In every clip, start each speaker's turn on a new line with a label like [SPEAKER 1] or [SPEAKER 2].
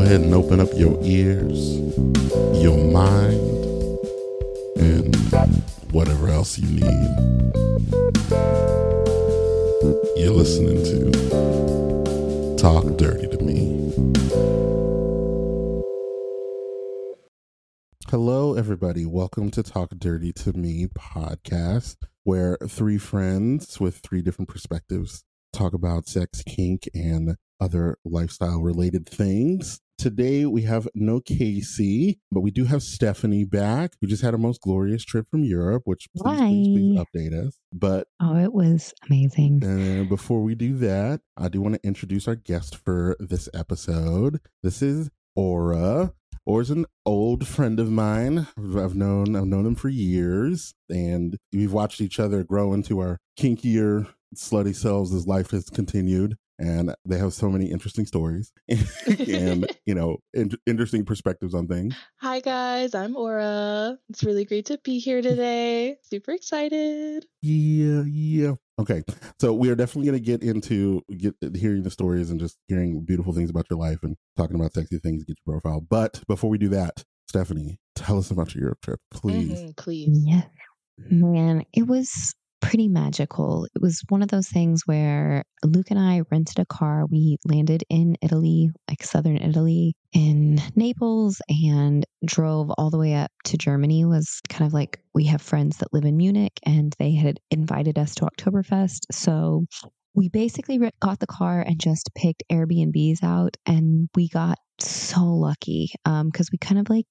[SPEAKER 1] go ahead and open up your ears, your mind, and whatever else you need. You're listening to Talk Dirty to Me. Hello, everybody. Welcome to Talk Dirty to Me podcast, where three friends with three different perspectives talk about sex, kink, and other lifestyle related things. Today we have no Kacey, but we do have Stephanie back, who just had a most glorious trip from Europe, which please, please, please update us. But
[SPEAKER 2] oh, it was amazing.
[SPEAKER 1] And before we do that, I do want to introduce our guest for this episode. This is Aura. Aura's an old friend of mine. I've known I've known him for years, and we've watched each other grow into our kinkier, slutty selves as life has continued and they have so many interesting stories and you know in- interesting perspectives on things.
[SPEAKER 3] Hi guys i'm aura. It's really great to be here today. Super excited.
[SPEAKER 1] Yeah yeah. Okay so we are definitely going to get into get hearing the stories and just hearing beautiful things about your life and talking about sexy things get your profile. But before we do that stephanie tell us about your europe trip please. Mm-hmm,
[SPEAKER 3] please.
[SPEAKER 2] Yeah man it was pretty magical. It was one of those things where Luke and I rented a car. We landed in Italy, like southern Italy, in Naples, and drove all the way up to Germany. It was kind of like we have friends that live in Munich, and they had invited us to Oktoberfest. So we basically got the car and just picked Airbnbs out, and we got so lucky because um, we kind of like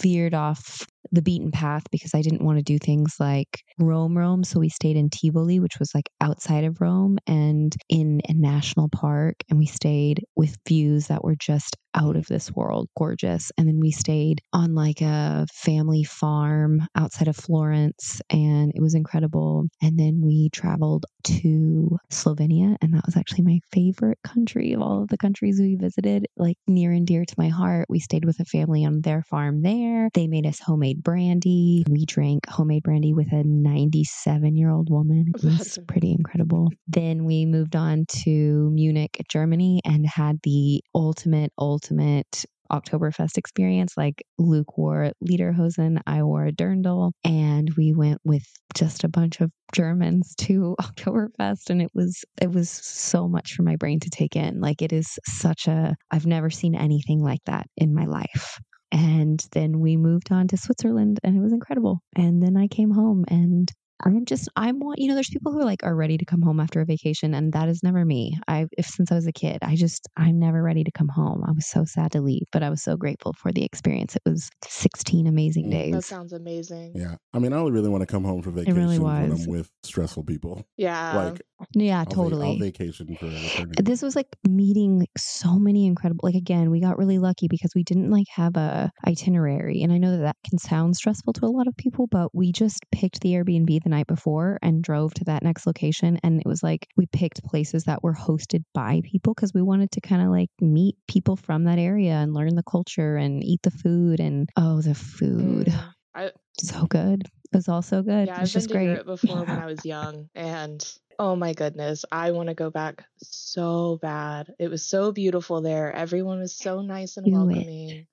[SPEAKER 2] veered off the beaten path because I didn't want to do things like Rome, Rome. So we stayed in Tivoli, which was like outside of Rome and in a national park. And we stayed with views that were just out of this world, gorgeous. And then we stayed on like a family farm outside of Florence and it was incredible. And then we traveled to Slovenia and that was actually my favorite country of all of the countries we visited, like near and dear to my heart. We stayed with a family on their farm there. They made us homemade brandy. We drank homemade brandy with a 97 year old woman. It was pretty incredible. Then we moved on to Munich, Germany, and had the ultimate, ultimate Oktoberfest experience. Like Luke wore Lederhosen, I wore a Dirndl, and we went with just a bunch of Germans to Oktoberfest, and it was it was so much for my brain to take in. Like it is such a I've never seen anything like that in my life. And then we moved on to Switzerland and it was incredible. And then I came home and I'm just I'm want you know there's people who are like are ready to come home after a vacation and that is never me. I if since I was a kid, I just I'm never ready to come home. I was so sad to leave, but I was so grateful for the experience. It was 16 amazing mm. days.
[SPEAKER 3] That sounds amazing.
[SPEAKER 1] Yeah. I mean, I only really want to come home for vacation really when I'm with stressful people.
[SPEAKER 3] Yeah.
[SPEAKER 1] Like
[SPEAKER 2] yeah,
[SPEAKER 1] I'll
[SPEAKER 2] totally.
[SPEAKER 1] Va- I'll vacation for
[SPEAKER 2] eternity. This was like meeting like so many incredible like again, we got really lucky because we didn't like have a itinerary and I know that that can sound stressful to a lot of people, but we just picked the Airbnb the night before and drove to that next location. And it was like we picked places that were hosted by people because we wanted to kind of like meet people from that area and learn the culture and eat the food. And oh, the food. Mm, I, so good. It was all so good.
[SPEAKER 3] Yeah,
[SPEAKER 2] it was
[SPEAKER 3] I've
[SPEAKER 2] just
[SPEAKER 3] been
[SPEAKER 2] great.
[SPEAKER 3] Europe before when I was young. And oh my goodness, I want to go back so bad. It was so beautiful there. Everyone was so nice and Do welcoming. It.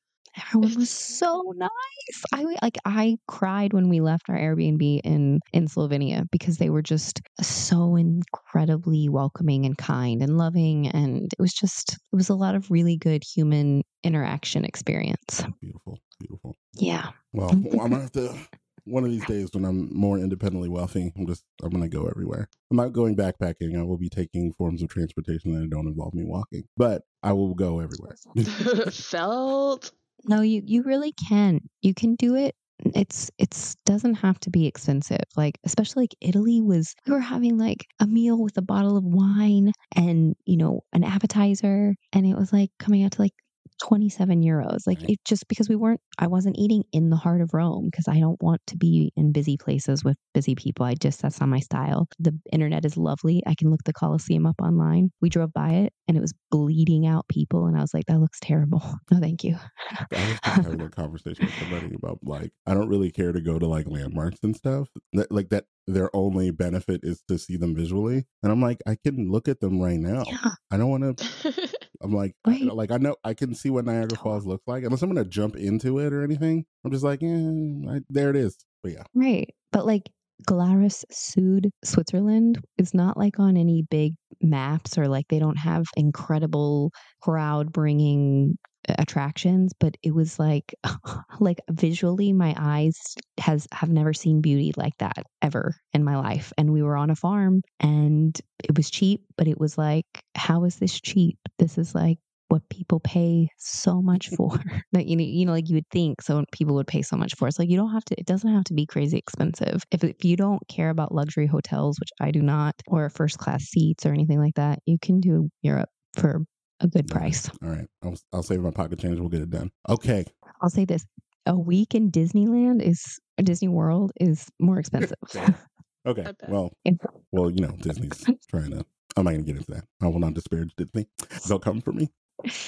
[SPEAKER 2] Everyone was so nice. I like I cried when we left our Airbnb in in Slovenia because they were just so incredibly welcoming and kind and loving and it was just it was a lot of really good human interaction experience.
[SPEAKER 1] Beautiful, beautiful.
[SPEAKER 2] Yeah.
[SPEAKER 1] Well, I'm gonna have to one of these days when I'm more independently wealthy, I'm just I'm gonna go everywhere. I'm not going backpacking. I will be taking forms of transportation that don't involve me walking, but I will go everywhere.
[SPEAKER 3] Felt
[SPEAKER 2] no, you you really can. You can do it. It's it's doesn't have to be expensive. Like especially like Italy was we were having like a meal with a bottle of wine and, you know, an appetizer and it was like coming out to like 27 euros. Like it just because we weren't, I wasn't eating in the heart of Rome because I don't want to be in busy places with busy people. I just, that's not my style. The internet is lovely. I can look the Colosseum up online. We drove by it and it was bleeding out people. And I was like, that looks terrible. No, thank you.
[SPEAKER 1] I was having a conversation with somebody about like, I don't really care to go to like landmarks and stuff. Like that their only benefit is to see them visually. And I'm like, I can look at them right now.
[SPEAKER 2] Yeah.
[SPEAKER 1] I don't want to I'm like, like I know I can see what Niagara Falls looks like. Unless I'm gonna jump into it or anything, I'm just like, yeah, I, there it is. But yeah,
[SPEAKER 2] Right. But like Glarus Sud, Switzerland is not like on any big maps or like they don't have incredible crowd bringing attractions but it was like like visually my eyes has have never seen beauty like that ever in my life and we were on a farm and it was cheap but it was like how is this cheap? This is like what people pay so much for. That you know you know like you would think so people would pay so much for it's like you don't have to it doesn't have to be crazy expensive. If, if you don't care about luxury hotels which i do not or first class seats or anything like that you can do europe for a good price
[SPEAKER 1] all right. I'll I'll save my pocket change. We'll get it done. Okay.
[SPEAKER 2] i'll say this a week in disneyland is disney world is more expensive
[SPEAKER 1] Okay. Well, well, you know, Disney's trying to. I'm not gonna get into that. I will not disparage Disney. They'll come for me.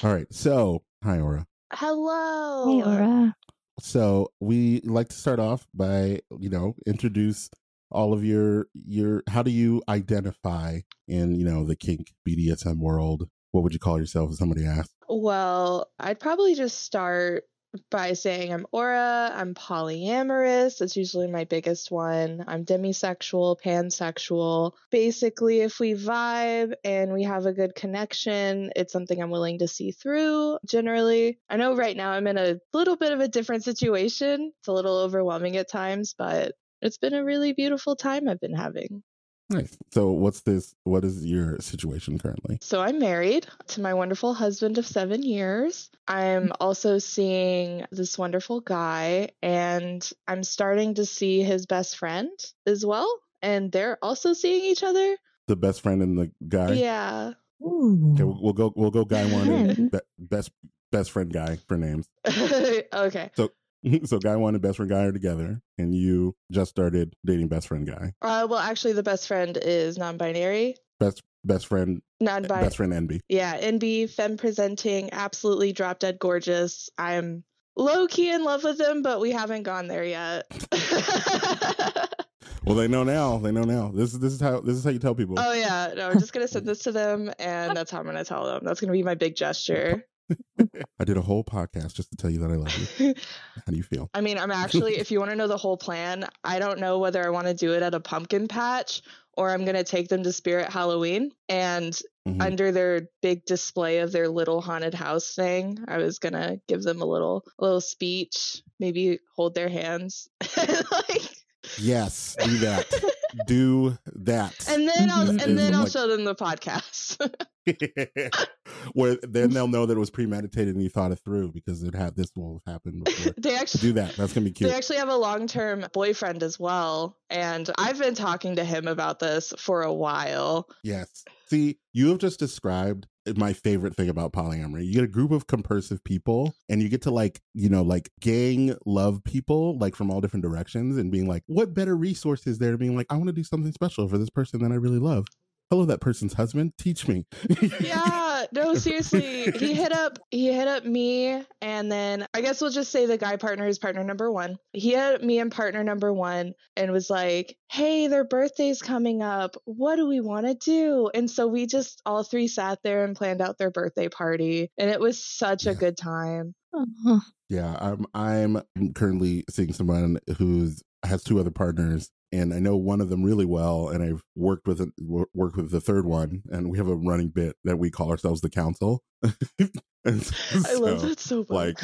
[SPEAKER 1] All right. So, hi, Aura.
[SPEAKER 3] Hello.
[SPEAKER 2] hey Aura.
[SPEAKER 1] So we like to start off by, you know, introduce all of your your. How do you identify in you know the kink BDSM world? What would you call yourself if somebody asked?
[SPEAKER 3] Well, I'd probably just start by saying I'm aura, I'm polyamorous. That's usually my biggest one. I'm demisexual, pansexual. Basically, if we vibe and we have a good connection, it's something I'm willing to see through generally. I know right now I'm in a little bit of a different situation. It's a little overwhelming at times, but it's been a really beautiful time I've been having.
[SPEAKER 1] Nice. So what's this? What is your situation currently?
[SPEAKER 3] So I'm married to my wonderful husband of seven years. I'm mm-hmm. also seeing this wonderful guy, and I'm starting to see his best friend as well. And they're also seeing each other.
[SPEAKER 1] The best friend and the guy.
[SPEAKER 3] Yeah.
[SPEAKER 2] Ooh.
[SPEAKER 1] Okay, we'll, we'll go. We'll go. Guy one and be, best best friend guy for names.
[SPEAKER 3] okay.
[SPEAKER 1] so guy one and best friend guy are together, and you just started dating best friend guy.
[SPEAKER 3] Uh, well, actually, the best friend is non binary.
[SPEAKER 1] Best best friend
[SPEAKER 3] Non binary.
[SPEAKER 1] best friend NB.
[SPEAKER 3] Yeah. NB, femme presenting, absolutely drop dead gorgeous. I'm low key in love with him, but we haven't gone there yet.
[SPEAKER 1] Well, they know now. They know now. This is this is how this is how you tell people.
[SPEAKER 3] Oh yeah, no, I'm just gonna send this to them, and that's how I'm gonna tell them. That's gonna be my big gesture.
[SPEAKER 1] I did a whole podcast just to tell you that I love you. How do you feel?
[SPEAKER 3] I mean, I'm actually, if you want to know the whole plan, I don't know whether I want to do it at a pumpkin patch or I'm gonna take them to Spirit Halloween, and
[SPEAKER 1] Mhm.
[SPEAKER 3] under their big display of their little haunted house thing, I was gonna give them a little, a little speech, maybe hold their hands, like.
[SPEAKER 1] Yes, do that. do that.
[SPEAKER 3] And then I'll and then I'll
[SPEAKER 1] like-
[SPEAKER 3] show them the podcast.
[SPEAKER 1] Where then they'll know that it was premeditated and you thought it through because it had this will have happened before.
[SPEAKER 3] they actually
[SPEAKER 1] do that. That's gonna be cute.
[SPEAKER 3] They actually have a long term boyfriend as well. And I've been talking to him about this for a while.
[SPEAKER 1] Yes. See, you have just described my favorite thing about polyamory. You get a group of compersive people and you get to like, you know, like gang love people like from all different directions and being like, what better resource is there to being like, I want to do something special for this person that I really love. Hello, that person's husband. Teach me.
[SPEAKER 3] Yeah, no, seriously. He hit up he hit up me and then I guess we'll just say the guy partner is partner number one. He hit up me and partner number one and was like, Hey, their birthday's coming up. What do we want to do? And so we just all three sat there and planned out their birthday party. And it was such a good time.
[SPEAKER 2] Oh,
[SPEAKER 1] Yeah, I'm I'm currently seeing someone who's has two other partners and I know one of them really well and I've worked with wo- worked with the third one and we have a running bit that we call ourselves the council. and
[SPEAKER 3] I love that so much.
[SPEAKER 1] like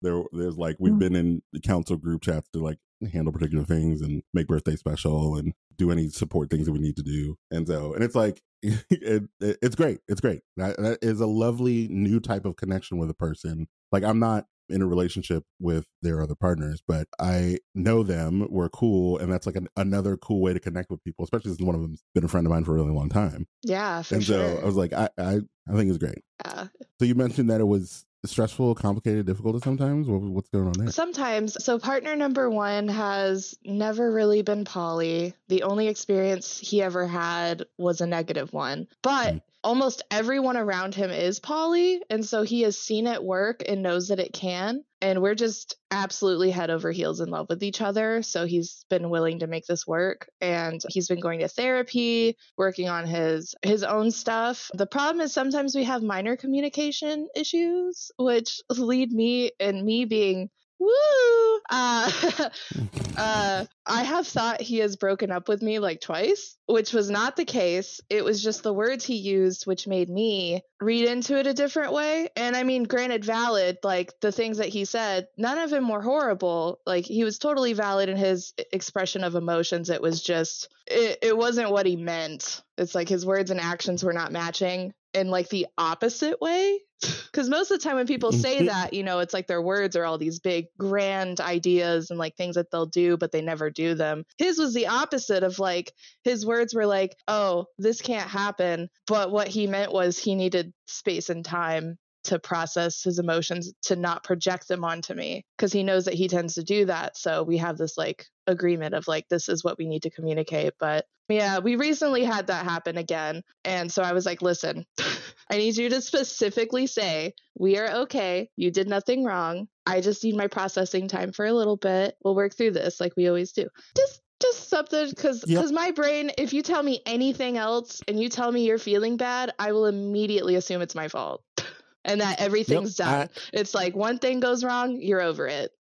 [SPEAKER 1] there there's like we've mm. been in the council group chats to like handle particular things and make birthday special and do any support things that we need to do. And so and it's like it, it- it's great. It's great. That, that is a lovely new type of connection with a person. Like I'm not in a relationship with their other partners, but I know them. We're cool, and that's like an, another cool way to connect with people, especially since one of them's been a friend of mine for a really long time.
[SPEAKER 3] yeah, for
[SPEAKER 1] and
[SPEAKER 3] sure.
[SPEAKER 1] so I was like, I, I I think it's great.
[SPEAKER 3] yeah.
[SPEAKER 1] So you mentioned that it was stressful, complicated, difficult sometimes. What's going on there?
[SPEAKER 3] Sometimes. So partner number one has never really been poly. The only experience he ever had was a negative one. But
[SPEAKER 1] Mm.
[SPEAKER 3] Almost everyone around him is poly. And so he has seen it work and knows that it can. And we're just absolutely head over heels in love with each other. So he's been willing to make this work. And he's been going to therapy, working on his his own stuff. The problem is sometimes we have minor communication issues, which lead me and me being woo! Uh, uh i have thought he has broken up with me like twice which was not the case. It was just the words he used which made me read into it a different way. And i mean granted valid like the things that he said none of them were horrible. Like he was totally valid in his expression of emotions. It was just it, it wasn't what he meant. It's like his words and actions were not matching in like the opposite way? Because most of the time when people mm-hmm. say that you know it's like their words are all these big grand ideas and like things that they'll do but they never do them. His was the opposite of like his words were like oh this can't happen but what he meant was he needed space and time to process his emotions to not project them onto me because he knows that he tends to do that so we have this like agreement of like this is what we need to communicate but yeah we recently had that happen again and so i was like listen i need you to specifically say we are okay you did nothing wrong i just need my processing time for a little bit we'll work through this like we always do just just something because because
[SPEAKER 1] Yep.
[SPEAKER 3] my brain if you tell me anything else and you tell me you're feeling bad i will immediately assume it's my fault and that everything's
[SPEAKER 1] I-
[SPEAKER 3] done it's like one thing goes wrong you're over it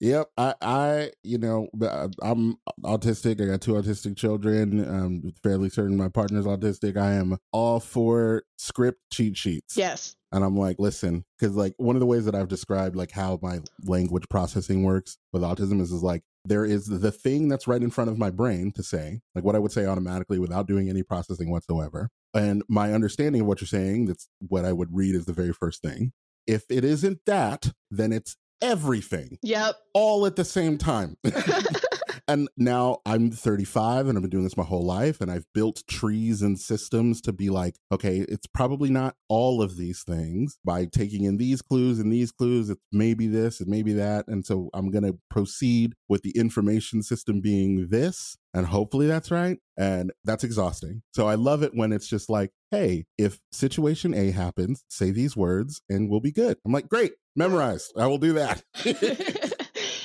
[SPEAKER 1] Yep, I, I, you know, uh, I'm autistic. I got two autistic children. I'm fairly certain my partner's autistic. I am all for script cheat sheets.
[SPEAKER 3] yes
[SPEAKER 1] And I'm like, listen, because like one of the ways that I've described like how my language processing works with autism is is like there is the thing that's right in front of my brain to say, like what I would say automatically without doing any processing whatsoever. And my understanding of what you're saying, that's what I would read as the very first thing. If it isn't that, then it's everything
[SPEAKER 3] yep
[SPEAKER 1] all at the same time. and now I'm 35 and I've been doing this my whole life and I've built trees and systems to be like, okay, it's probably not all of these things by taking in these clues and these clues. It's maybe this and maybe that. And so I'm going to proceed with the information system being this. And hopefully that's right. And that's exhausting. So I love it when it's just like, hey, if situation A happens, say these words and we'll be good. I'm like, great, memorized. I will do that.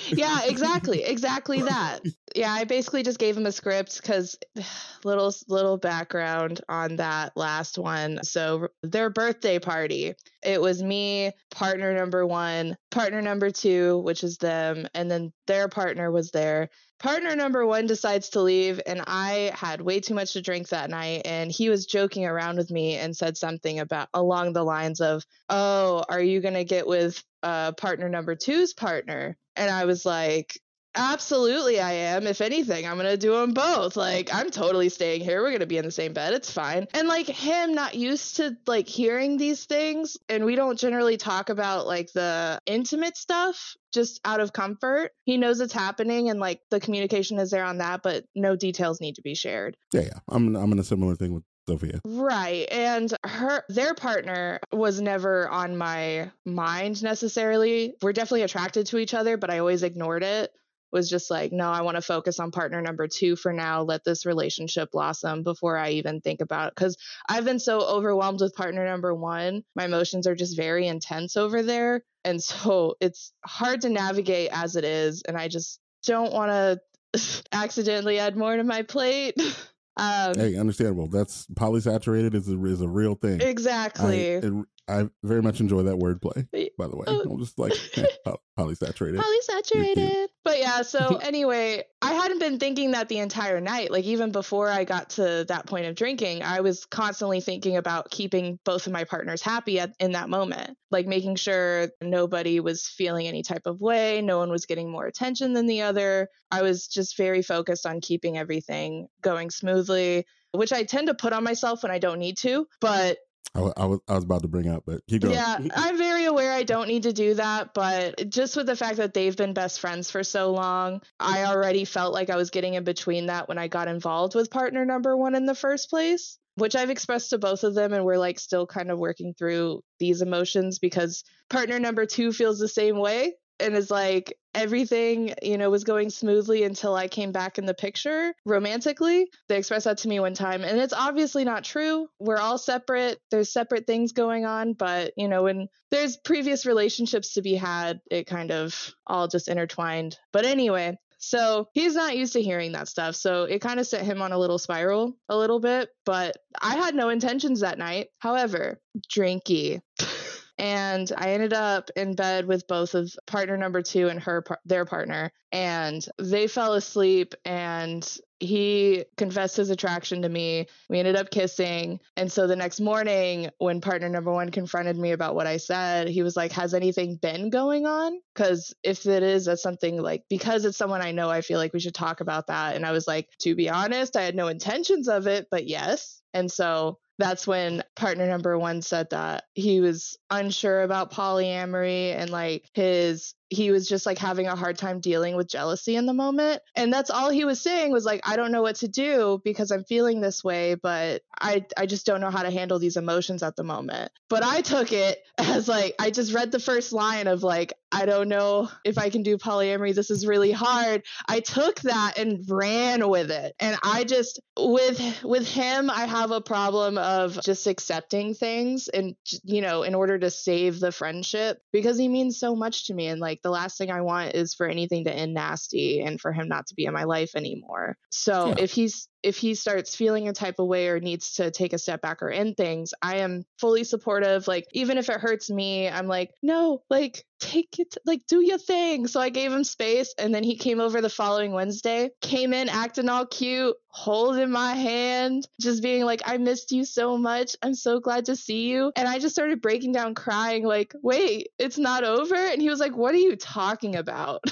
[SPEAKER 3] yeah, exactly, exactly that. Yeah, I basically just gave him a script because little little background on that last one. So their birthday party, it was me, partner number one, partner number two, which is them, and then their partner was there. Partner number one decides to leave, and I had way too much to drink that night. And he was joking around with me and said something about along the lines of, "Oh, are you gonna get with uh, partner number two's partner?" And I was like, absolutely, I am. If anything, I'm to do them both. Like, I'm totally staying here. We're to be in the same bed. It's fine. And like him not used to like hearing these things. And we don't generally talk about like the intimate stuff just out of comfort. He knows it's happening and like the communication is there on that, but no details need to be shared.
[SPEAKER 1] Yeah, yeah. I'm I'm in a similar thing with Sophia.
[SPEAKER 3] Right. And her their partner was never on my mind necessarily. We're definitely attracted to each other, but I always ignored it. Was just like, no, I want to focus on partner number 2 for now. Let this relationship blossom before I even think about it cuz I've been so overwhelmed with partner number 1. My emotions are just very intense over there, and so it's hard to navigate as it is, and I just don't want to accidentally add more to my plate. Um,
[SPEAKER 1] Hey, understandable. That's polysaturated is a is a real thing.
[SPEAKER 3] Exactly.
[SPEAKER 1] I, it, I very much enjoy that wordplay. By the way,
[SPEAKER 3] oh.
[SPEAKER 1] I'm just like eh, poly- polysaturated.
[SPEAKER 3] Polysaturated. But yeah, so anyway, I hadn't been thinking that the entire night. Like even before I got to that point of drinking, I was constantly thinking about keeping both of my partners happy at, in that moment. Like making sure nobody was feeling any type of way, no one was getting more attention than the other. I was just very focused on keeping everything going smoothly, which I tend to put on myself when I don't need to, but
[SPEAKER 1] I, I was I was about to bring up, but keep going.
[SPEAKER 3] yeah, I'm very aware I don't need to do that, but just with the fact that they've been best friends for so long, I already felt like I was getting in between that when I got involved with partner number one in the first place, which I've expressed to both of them. And we're like still kind of working through these emotions because partner number two feels the same way. And is like everything you know was going smoothly until i came back in the picture romantically they expressed that to me one time and it's obviously not true we're all separate there's separate things going on but you know when there's previous relationships to be had it kind of all just intertwined but anyway so he's not used to hearing that stuff. So it kind of set him on a little spiral a little bit. But I had no intentions that night. However, drinky. and I ended up in bed with both of partner number two and her their partner, and they fell asleep. And he confessed his attraction to me. We ended up kissing. And so the next morning, when partner number one confronted me about what I said, he was like, Has anything been going on? Because if it is, that's something like, because it's someone I know, I feel like we should talk about that. And I was like, To be honest, I had no intentions of it, but yes. And so that's when partner number one said that he was unsure about polyamory and like his he was just like having a hard time dealing with jealousy in the moment. And that's all he was saying was like, I don't know what to do because I'm feeling this way, but I, I just don't know how to handle these emotions at the moment. But I took it as like, I just read the first line of like, I don't know if I can do polyamory. This is really hard. I took that and ran with it. And I just, with, with him, I have a problem of just accepting things and, you know, in order to save the friendship because he means so much to me. And like, like the last thing I want is for anything to end nasty and for him not to be in my life anymore. So yeah. if he's if he starts feeling a type of way or needs to take a step back or end things, I am fully supportive. Like, even if it hurts me, I'm like, no, like, take it, like, do your thing. So I gave him space. And then he came over the following Wednesday, came in acting all cute, holding my hand, just being like, I missed you so much. I'm so glad to see you. And I just started breaking down crying, like, wait, it's not over. And he was like, what are you talking about?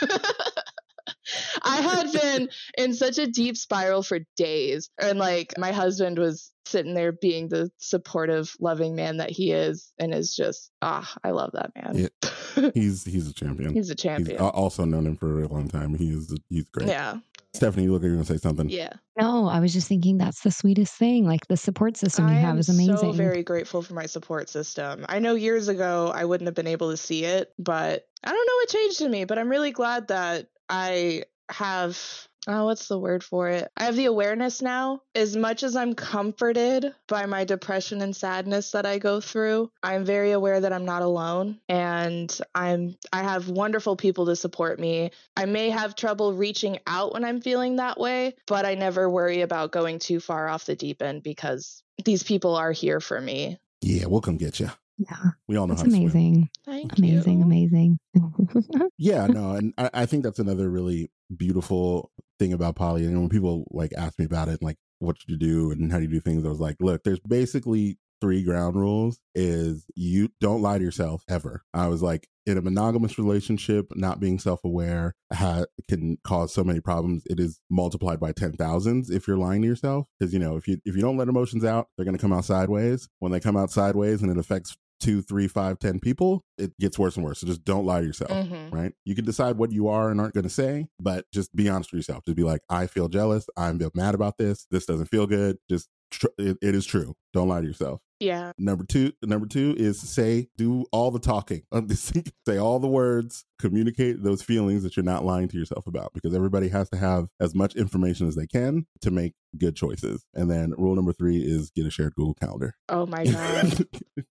[SPEAKER 3] I had been in such a deep spiral for days. And like my husband was sitting there being the supportive, loving man that he is and is just ah, I love that man.
[SPEAKER 1] Yeah. he's he's a champion.
[SPEAKER 3] He's a champion. He's
[SPEAKER 1] also known him for a long time. He's he's great.
[SPEAKER 3] Yeah.
[SPEAKER 1] Stephanie, you look like you're gonna say something.
[SPEAKER 3] Yeah.
[SPEAKER 2] No, I was just thinking that's the sweetest thing. Like the support system you have is amazing. I'm
[SPEAKER 3] so very grateful for my support system. I know years ago I wouldn't have been able to see it, but I don't know what changed in me, but I'm really glad that I have oh, what's the word for it? I have the awareness now. As much as I'm comforted by my depression and sadness that I go through, I'm very aware that I'm not alone and I'm I have wonderful people to support me. I may have trouble reaching out when I'm feeling that way, but I never worry about going too far off the deep end because these people are here for me.
[SPEAKER 1] Yeah, we'll come get you.
[SPEAKER 2] Yeah.
[SPEAKER 1] We all know
[SPEAKER 2] it's amazing. amazing,
[SPEAKER 3] you.
[SPEAKER 2] amazing.
[SPEAKER 1] yeah, no, and I, I, think that's another really beautiful thing about poly. And when people like ask me about it, and like what should you do and how do you do things, I was like, look, there's basically three ground rules is you don't lie to yourself ever. I was like in a monogamous relationship, not being self-aware ha- can cause so many problems. It is multiplied by 10 thousands if you're lying to yourself. Cause you know, if you, if you don't let emotions out, they're going to come out sideways. When they come out sideways and it affects two, three, five, ten people, it gets worse and worse. So just don't lie to yourself, mm-hmm. right? You can decide what you are and aren't going to say, but just be honest with yourself. Just be like, I feel jealous. I'm mad about this. This doesn't feel good. Just tr- it, it is true. Don't lie to yourself.
[SPEAKER 3] Yeah.
[SPEAKER 1] Number two, number two is say, do all the talking, say all the words, communicate those feelings that you're not lying to yourself about because everybody has to have as much information as they can to make good choices. And then rule number three is get a shared Google Calendar.
[SPEAKER 3] Oh my God.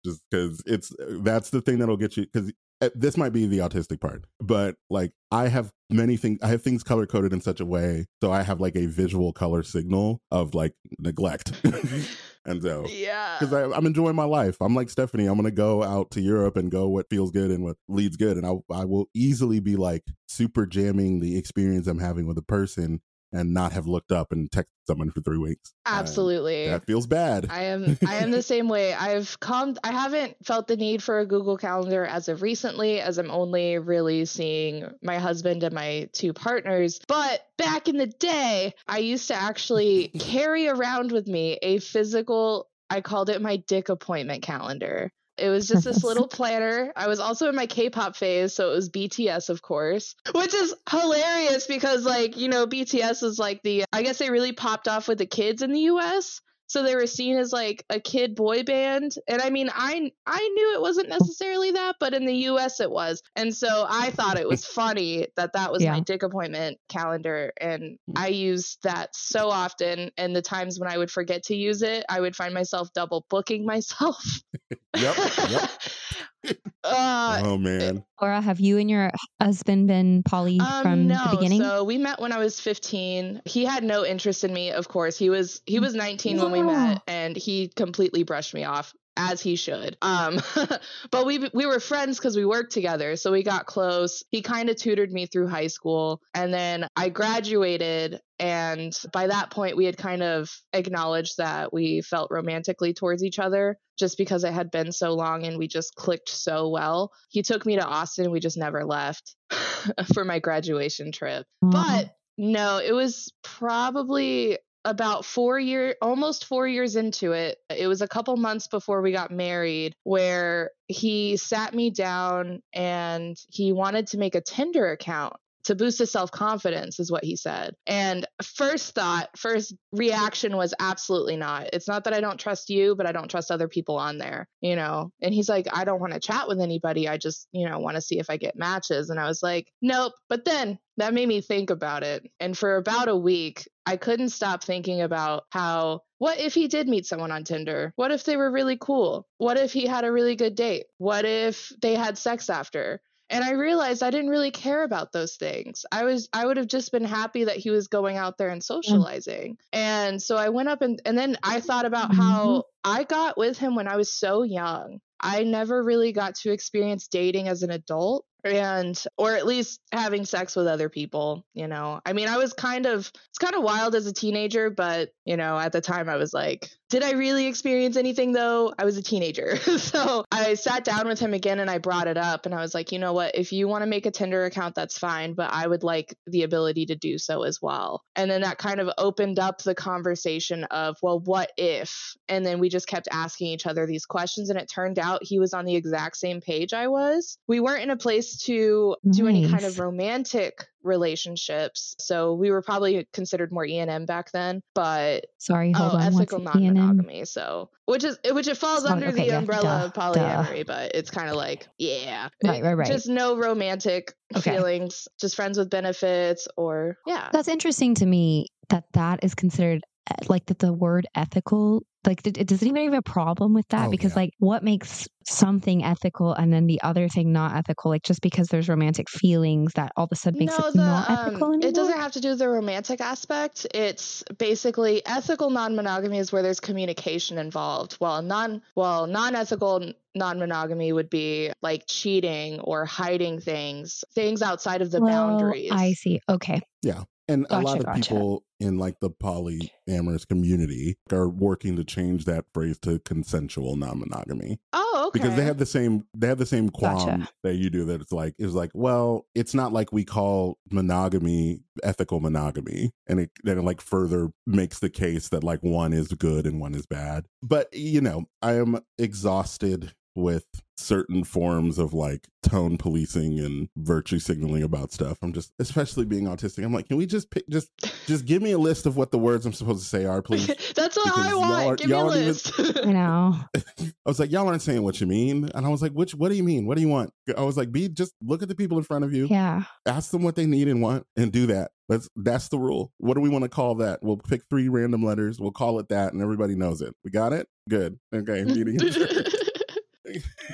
[SPEAKER 1] Just because it's, that's the thing that'll get you, because Uh, this might be the autistic part, but like I have many things, I have things color coded in such a way. So I have like a visual color signal of like neglect. and so,
[SPEAKER 3] yeah,
[SPEAKER 1] because I'm enjoying my life. I'm like Stephanie, I'm going to go out to Europe and go what feels good and what leads good. And I, I will easily be like super jamming the experience I'm having with a person and not have looked up and texted someone for three weeks.
[SPEAKER 3] Absolutely.
[SPEAKER 1] that feels bad.
[SPEAKER 3] I am I am the same way. I've come I haven't felt the need for a Google Calendar as of recently as I'm only really seeing my husband and my two partners. But back in the day, I used to actually carry around with me a physical I called it my dick appointment calendar. It was just this little planner. I was also in my K-pop phase, so it was BTS, of course, which is hilarious because, like, you know, BTS is like the. I guess they really popped off with the kids in the U.S. so they were seen as like a kid boy band and i mean i i knew it wasn't necessarily that but in the us it was and so i thought it was funny that that was
[SPEAKER 2] Yeah.
[SPEAKER 3] my dick appointment calendar and mm. i used that so often and the times when i would forget to use it i would find myself double booking myself
[SPEAKER 1] Yep. Yep.
[SPEAKER 3] uh,
[SPEAKER 1] oh man.
[SPEAKER 2] Aura, have you and your husband been poly
[SPEAKER 3] Um,
[SPEAKER 2] from
[SPEAKER 3] no.
[SPEAKER 2] the beginning?
[SPEAKER 3] So we met when I was 15. He had no interest in me, of course. He was he was 19 when we met, and he completely brushed me off as he should. Um, but we we were friends because we worked together, so we got close. He kind of tutored me through high school, and then I graduated. And by that point, we had kind of acknowledged that we felt romantically towards each other just because it had been so long and we just clicked so well. He took me to Austin. We just never left for my graduation trip.
[SPEAKER 2] Aw.
[SPEAKER 3] But no, it was probably about four year almost four years into it it was a couple months before we got married where he sat me down and he wanted to make a tinder account to boost his self confidence, is what he said. And first thought, first reaction was absolutely not. It's not that I don't trust you, but I don't trust other people on there, you know? And he's like, I don't want to chat with anybody. I just, you know, want to see if I get matches. And I was like, nope. But then that made me think about it. And for about a week, I couldn't stop thinking about how what if he did meet someone on Tinder? What if they were really cool? What if he had a really good date? What if they had sex after? And I realized I didn't really care about those things. I was I would have just been happy that he was going out there and mm. socializing. And so I went up and and then I thought about mm-hmm. how I got with him when I was so young. I never really got to experience dating as an adult and or at least having sex with other people, you know. I mean, I was kind of it's kind of wild as a teenager, but you know, at the time I was like, did I really experience anything though? I was a teenager. so, I sat down with him again and I brought it up and I was like, "You know what? If you want to make a Tinder account, that's fine, but I would like the ability to do so as well." And then that kind of opened up the conversation of, "Well, what if?" And then we just kept asking each other these questions and it turned out he was on the exact same page I was. We weren't in a place to do any kind of romantic relationships. So we were probably considered more ENM back then, but
[SPEAKER 2] Sorry, hold
[SPEAKER 3] oh,
[SPEAKER 2] on.
[SPEAKER 3] ethical non-monogamy. So which is which it falls under
[SPEAKER 2] okay,
[SPEAKER 3] the
[SPEAKER 2] yeah,
[SPEAKER 3] umbrella
[SPEAKER 2] duh,
[SPEAKER 3] of polyamory, but it's kind of like yeah,
[SPEAKER 2] Right, right, right.
[SPEAKER 3] Just no romantic
[SPEAKER 2] Okay.
[SPEAKER 3] feelings, just friends with benefits, or yeah.
[SPEAKER 2] That's interesting to me that that is considered like that the word ethical like th- does anyone have a problem with that
[SPEAKER 1] Oh,
[SPEAKER 2] because
[SPEAKER 1] yeah.
[SPEAKER 2] like what makes something ethical and then the other thing not ethical like just because there's romantic feelings that all of a sudden makes
[SPEAKER 3] no,
[SPEAKER 2] it
[SPEAKER 3] the,
[SPEAKER 2] not
[SPEAKER 3] um,
[SPEAKER 2] ethical anymore
[SPEAKER 3] it doesn't have to do with the romantic aspect. It's basically ethical non-monogamy is where there's communication involved. Well, non well non-ethical non-monogamy would be like cheating or hiding things, things outside of the
[SPEAKER 2] Well,
[SPEAKER 3] boundaries.
[SPEAKER 2] I see okay
[SPEAKER 1] And a lot of
[SPEAKER 2] gotcha.
[SPEAKER 1] people in like the polyamorous community are working to change that phrase to consensual non-monogamy
[SPEAKER 3] Oh, okay.
[SPEAKER 1] because they have the same they have the same qualm
[SPEAKER 2] Gotcha.
[SPEAKER 1] that you do that it's like it's like well it's not like we call monogamy ethical monogamy and it then it like further makes the case that like one is good and one is bad but you know i am exhausted with certain forms of like tone policing and virtue signaling about stuff i'm just especially being autistic i'm like can we just pick just just give me a list of what the words i'm supposed to say are please
[SPEAKER 3] That's what
[SPEAKER 1] Because
[SPEAKER 3] I
[SPEAKER 1] y'all
[SPEAKER 3] want.
[SPEAKER 1] are-
[SPEAKER 3] Give me a
[SPEAKER 1] y'all aren't even-
[SPEAKER 3] list.
[SPEAKER 2] I know
[SPEAKER 1] I was like, y'all aren't saying what you mean. And I was like, which, what do you mean? What do you want? I was like, be just look at the people in front of you,
[SPEAKER 2] yeah
[SPEAKER 1] ask them what they need and want, and do that. That's that's the rule. What do we want to call that? We'll pick three random letters. We'll call it that, and everybody knows it. We got it. Good. Okay.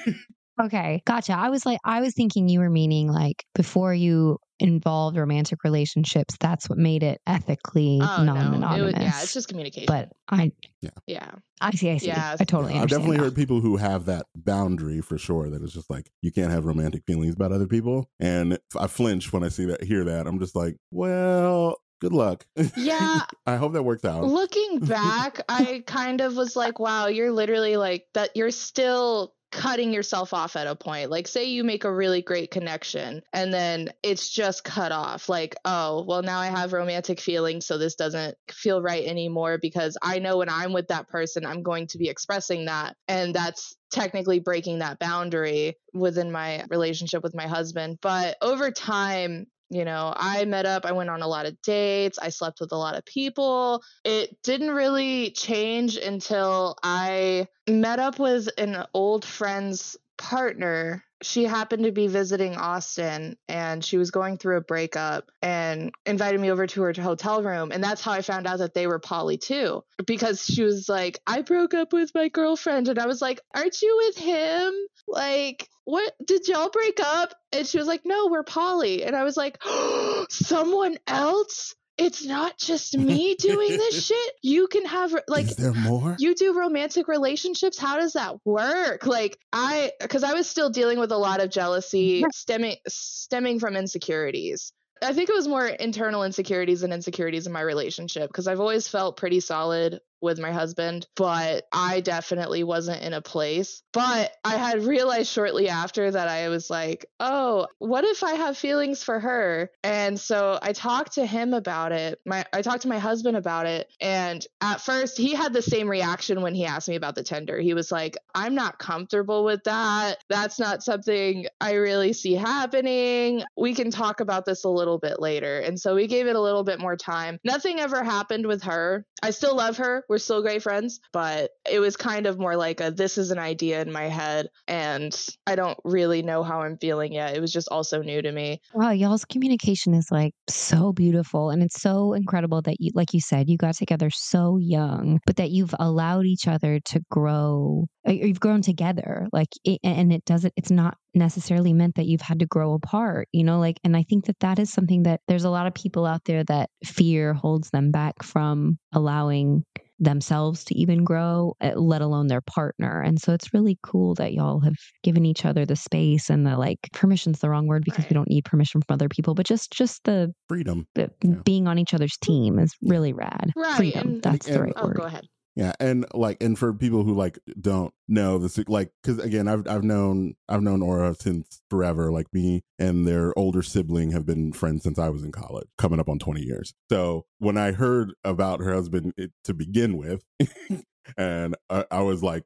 [SPEAKER 1] Meeting
[SPEAKER 2] okay gotcha I was like I was thinking you were meaning like before you involved romantic relationships that's what made it ethically
[SPEAKER 3] oh no, it
[SPEAKER 2] non-monogamous
[SPEAKER 3] yeah, it's just communication.
[SPEAKER 2] but I
[SPEAKER 3] yeah, yeah,
[SPEAKER 2] I see I see
[SPEAKER 3] Yeah,
[SPEAKER 2] I totally
[SPEAKER 1] I've definitely
[SPEAKER 2] now.
[SPEAKER 1] heard people who have that boundary for sure. That it's just like you can't have romantic feelings about other people, and I flinch when I see that, hear that. I'm just like, well, good luck.
[SPEAKER 3] Yeah.
[SPEAKER 1] I hope that worked out.
[SPEAKER 3] Looking back, I kind of was like, wow, you're literally like that. You're still cutting yourself off at a point. Like, say you make a really great connection and then it's just cut off. Like, oh, well, now I have romantic feelings, so this doesn't feel right anymore because I know when I'm with that person, I'm going to be expressing that. And that's technically breaking that boundary within my relationship with my husband. But over time, You know, I met up, I went on a lot of dates, I slept with a lot of people. It didn't really change until I met up with an old friend's partner she happened to be visiting Austin and she was going through a breakup and invited me over to her hotel room. And that's how I found out that they were poly too. Because she was like, I broke up with my girlfriend. And I was like, Aren't you with him? Like, what did y'all break up? And she was like, No, we're poly. And I was like, Someone else? It's not just me doing this shit. You can have like
[SPEAKER 1] Is there more?
[SPEAKER 3] You do romantic relationships. How does that work? Like I cuz I was still dealing with a lot of jealousy stemming stemming from insecurities. I think it was more internal insecurities and insecurities in my relationship because I've always felt pretty solid with my husband, but I definitely wasn't in a place. But I had realized shortly after that I was like, oh, what if I have feelings for her? And so I talked to him about it. My I talked to my husband about it. And at first he had the same reaction when he asked me about the Tinder. He was like, I'm not comfortable with that. That's not something I really see happening. We can talk about this a little bit later. And so we gave it a little bit more time. Nothing ever happened with her. I still love her we're still great friends, but it was kind of more like a this is an idea in my head and I don't really know how I'm feeling yet. It was just also new to me.
[SPEAKER 2] Wow, y'all's communication is like so beautiful and it's so incredible that you like you said you got together so young, but that you've allowed each other to grow. Uh, you've grown together. Like it, and it doesn't it's not necessarily meant that you've had to grow apart, you know, like, and I think that that is something that there's a lot of people out there that fear holds them back from allowing themselves to even grow, eh, let alone their partner. And so it's really cool that y'all have given each other the space and the like permission's the wrong word because right. we don't need permission from other people, but just just the
[SPEAKER 1] freedom.
[SPEAKER 2] The, yeah. Being on each other's team is really rad.
[SPEAKER 3] Right.
[SPEAKER 2] Freedom.
[SPEAKER 3] And,
[SPEAKER 2] that's
[SPEAKER 3] and,
[SPEAKER 2] the right
[SPEAKER 3] oh,
[SPEAKER 2] word.
[SPEAKER 3] Go ahead.
[SPEAKER 1] Yeah, and like, and for people who like don't know this, like, because again, I've I've known I've known Aura since forever. Like me and their older sibling have been friends since I was in college, coming up on twenty years. So when I heard about her husband it, to begin with, and I, I was like,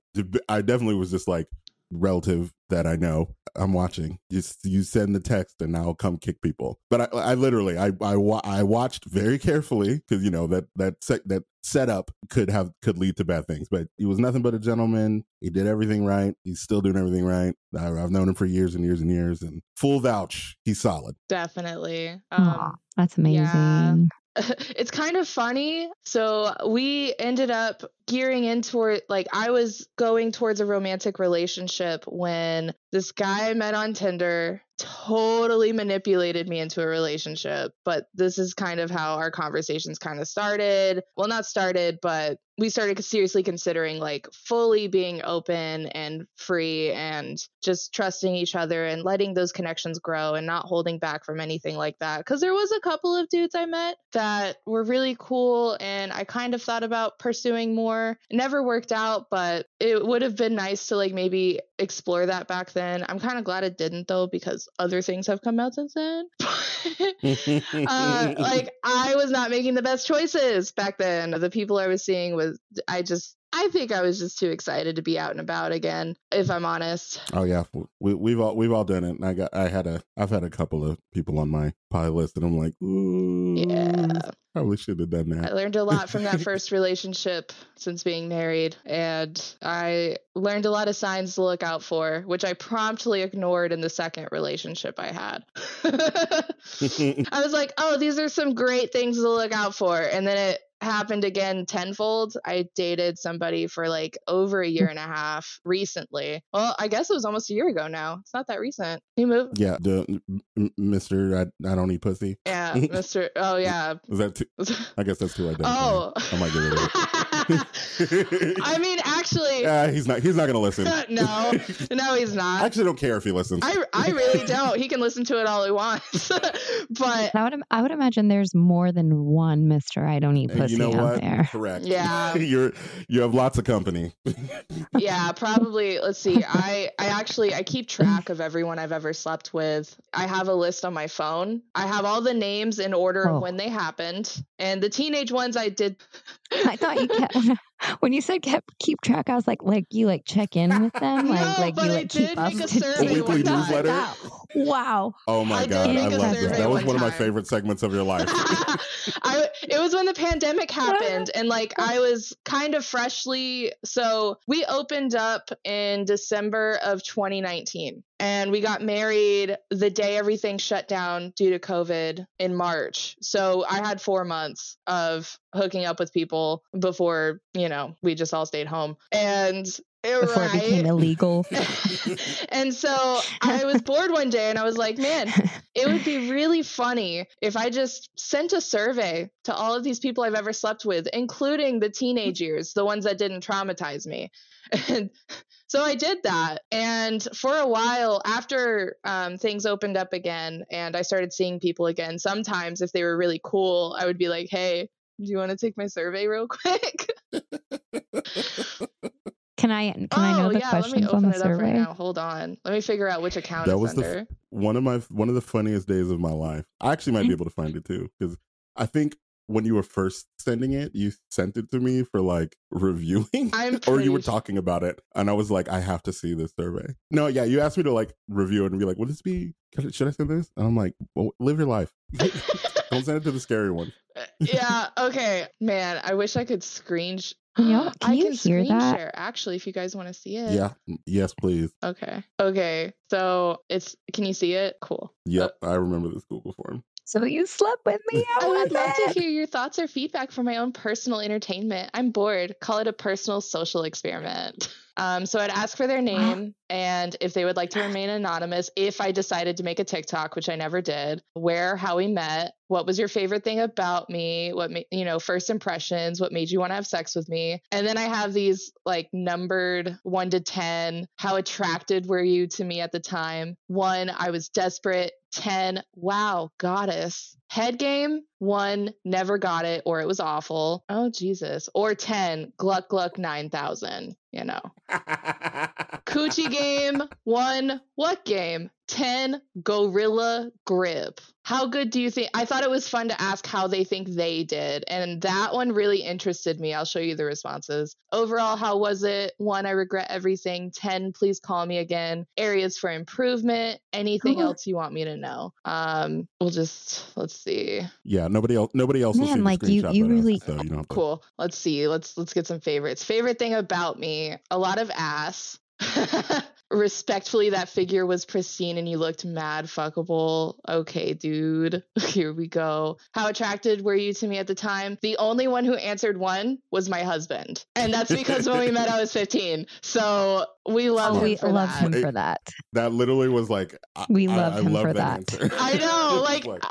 [SPEAKER 1] I definitely was just like, relative that I know I'm watching. Just you send the text and I'll come kick people. But I, I literally I I, I watched very carefully because you know that that set, that setup could have could lead to bad things. But he was nothing but a gentleman. He did everything right. He's still doing everything right. I, have known him for years and years and years, and full vouch. He's solid.
[SPEAKER 3] Definitely.
[SPEAKER 2] Um, Aww, that's amazing. Yeah.
[SPEAKER 3] it's kind of funny. So we ended up gearing in toward like I was going towards a romantic relationship when this guy I met on Tinder totally manipulated me into a relationship. But this is kind of how our conversations kind of started. Well, not started, but we started seriously considering like fully being open and free and just trusting each other and letting those connections grow and not holding back from anything like that. Because there was a couple of dudes I met that were really cool and I kind of thought about pursuing more. It never worked out, but it would have been nice to like maybe explore that back then. I'm kind of glad it didn't though because other things have come out since then. uh, like I was not making the best choices back then. The people I was seeing was I just I think I was just too excited to be out and about again, if I'm honest.
[SPEAKER 1] Oh yeah, we, we've all we've all done it. And I got I had a I've had a couple of people on my pie list, and I'm like, Ooh,
[SPEAKER 3] yeah,
[SPEAKER 1] probably should have done that.
[SPEAKER 3] I learned a lot from that first relationship since being married, and I learned a lot of signs to look out for, which I promptly ignored in the second relationship I had. I was like, oh, these are some great things to look out for, and then it happened again tenfold. I dated somebody for like over a year and a half recently. Well, I guess it was almost a year ago now. It's not that recent. He moved.
[SPEAKER 1] Yeah, the Mr. I, I don't eat pussy.
[SPEAKER 3] Yeah, Mr. Oh yeah.
[SPEAKER 1] Is that too, I guess that's too identifying.
[SPEAKER 3] Oh.
[SPEAKER 1] I might get rid of
[SPEAKER 3] it. I mean, actually.
[SPEAKER 1] Yeah, he's not. He's not going to listen.
[SPEAKER 3] no, no, he's not.
[SPEAKER 1] I actually don't care if he listens.
[SPEAKER 3] I, I really don't. He can listen to it all he wants. but
[SPEAKER 2] I would I would imagine there's more than one Mr. I don't eat pussy
[SPEAKER 1] you know
[SPEAKER 2] out
[SPEAKER 1] what?
[SPEAKER 2] there.
[SPEAKER 1] Correct.
[SPEAKER 3] Yeah.
[SPEAKER 1] You're you have lots of company.
[SPEAKER 3] yeah, probably. Let's see. I I actually I keep track of everyone I've ever slept with. I have a list on my phone. I have all the names in order oh. of when they happened, and the teenage ones I did.
[SPEAKER 2] I thought you kept. when you said kept, keep track, I was like, like you like check in with them, like
[SPEAKER 3] No,
[SPEAKER 2] like
[SPEAKER 3] but
[SPEAKER 2] you like keep
[SPEAKER 3] did
[SPEAKER 2] up
[SPEAKER 3] make a
[SPEAKER 2] to
[SPEAKER 3] survey
[SPEAKER 2] date
[SPEAKER 1] weekly newsletter?
[SPEAKER 2] Wow. wow.
[SPEAKER 1] Oh my
[SPEAKER 3] I
[SPEAKER 1] god,
[SPEAKER 3] make
[SPEAKER 1] I
[SPEAKER 3] a
[SPEAKER 1] love this. That was
[SPEAKER 3] one
[SPEAKER 1] one of my favorite segments of your life.
[SPEAKER 3] I, it was when the pandemic happened and like I was kind of freshly so we opened up in December of 2019 and we got married the day everything shut down due to COVID in March. So I had 4 months of hooking up with people before, you know, we just all stayed home. And
[SPEAKER 2] Before it became illegal.
[SPEAKER 3] and so I was bored one day and I was like, man, it would be really funny if I just sent a survey to all of these people I've ever slept with, including the teenage years, the ones that didn't traumatize me. And so I did that. And for a while, after um, things opened up again and I started seeing people again, sometimes if they were really cool, I would be like, hey, do you want to take my survey real quick?
[SPEAKER 2] Can I can
[SPEAKER 3] oh,
[SPEAKER 2] I know oh, the
[SPEAKER 3] yeah, let me
[SPEAKER 2] questions on
[SPEAKER 3] open
[SPEAKER 2] the
[SPEAKER 3] it up right
[SPEAKER 2] survey?
[SPEAKER 3] now. Hold on. Let me figure out which account
[SPEAKER 1] That
[SPEAKER 3] it's
[SPEAKER 1] was the
[SPEAKER 3] under.
[SPEAKER 1] f- one of my one of the funniest days of my life. I actually might be able to find it too because I think when you were first sending it, you sent it to me for like reviewing,
[SPEAKER 3] I'm
[SPEAKER 1] or you were talking about it, and I was like, I have to see this survey. No, yeah, you asked me to like review it and be like, will this be? Should I send this? And I'm like, well, live your life. Don't send it to the scary one.
[SPEAKER 3] Uh, yeah. Okay, man. I wish I could screen. Sh-
[SPEAKER 2] Can you- can
[SPEAKER 3] I
[SPEAKER 2] you
[SPEAKER 3] can
[SPEAKER 2] hear
[SPEAKER 3] screen
[SPEAKER 2] that?
[SPEAKER 3] share actually if you guys want to see it.
[SPEAKER 1] Yeah, yes, please.
[SPEAKER 3] Okay. Okay. So it's. Can you see it? Cool.
[SPEAKER 1] Yep, I remember this Google form.
[SPEAKER 2] So you slept with me. I,
[SPEAKER 3] I would
[SPEAKER 2] want
[SPEAKER 3] love to hear your thoughts or feedback for my own personal entertainment. I'm bored. Call it a personal social experiment. Um, so I'd ask for their name and if they would like to remain anonymous. If I decided to make a TikTok, which I never did, where, how we met, what was your favorite thing about me, what ma- you know, first impressions, what made you want to have sex with me, and then I have these like numbered one to ten. How attracted were you to me at the time? One, I was desperate. 10 wow goddess head game one never got it or it was awful. Oh jesus. Or 10 gluck gluck 9000 you know. Coochie game one what game 10 gorilla grip. How good do you think i thought it was fun to ask how they think they did and that one really interested me. I'll show you the responses. Overall how was it? One i regret everything. 10 please call me again. Areas for improvement. Anything
[SPEAKER 2] Ooh.
[SPEAKER 3] else you want me to know? Um we'll just let's see.
[SPEAKER 1] Yeah, nobody else. Nobody else will
[SPEAKER 2] Man,
[SPEAKER 1] see
[SPEAKER 2] like, you- you
[SPEAKER 1] but us,
[SPEAKER 2] really-
[SPEAKER 1] so you don't have to-
[SPEAKER 3] cool. Let's see. Let's let's get some favorites. Favorite thing about me a lot of ass respectfully that figure was pristine and you looked mad fuckable okay dude here we go how attracted were you to me at the time the only one who answered one was my husband and that's because when we met i was 15 so we love
[SPEAKER 2] Oh,
[SPEAKER 3] him
[SPEAKER 2] we
[SPEAKER 3] for
[SPEAKER 2] love
[SPEAKER 3] that.
[SPEAKER 2] him
[SPEAKER 1] It-
[SPEAKER 2] for that.
[SPEAKER 1] That literally was like I,
[SPEAKER 2] We
[SPEAKER 1] I-
[SPEAKER 2] love
[SPEAKER 1] I
[SPEAKER 2] him
[SPEAKER 1] love
[SPEAKER 2] for
[SPEAKER 1] that.
[SPEAKER 2] that.
[SPEAKER 1] answer.
[SPEAKER 3] i know
[SPEAKER 1] It's
[SPEAKER 3] like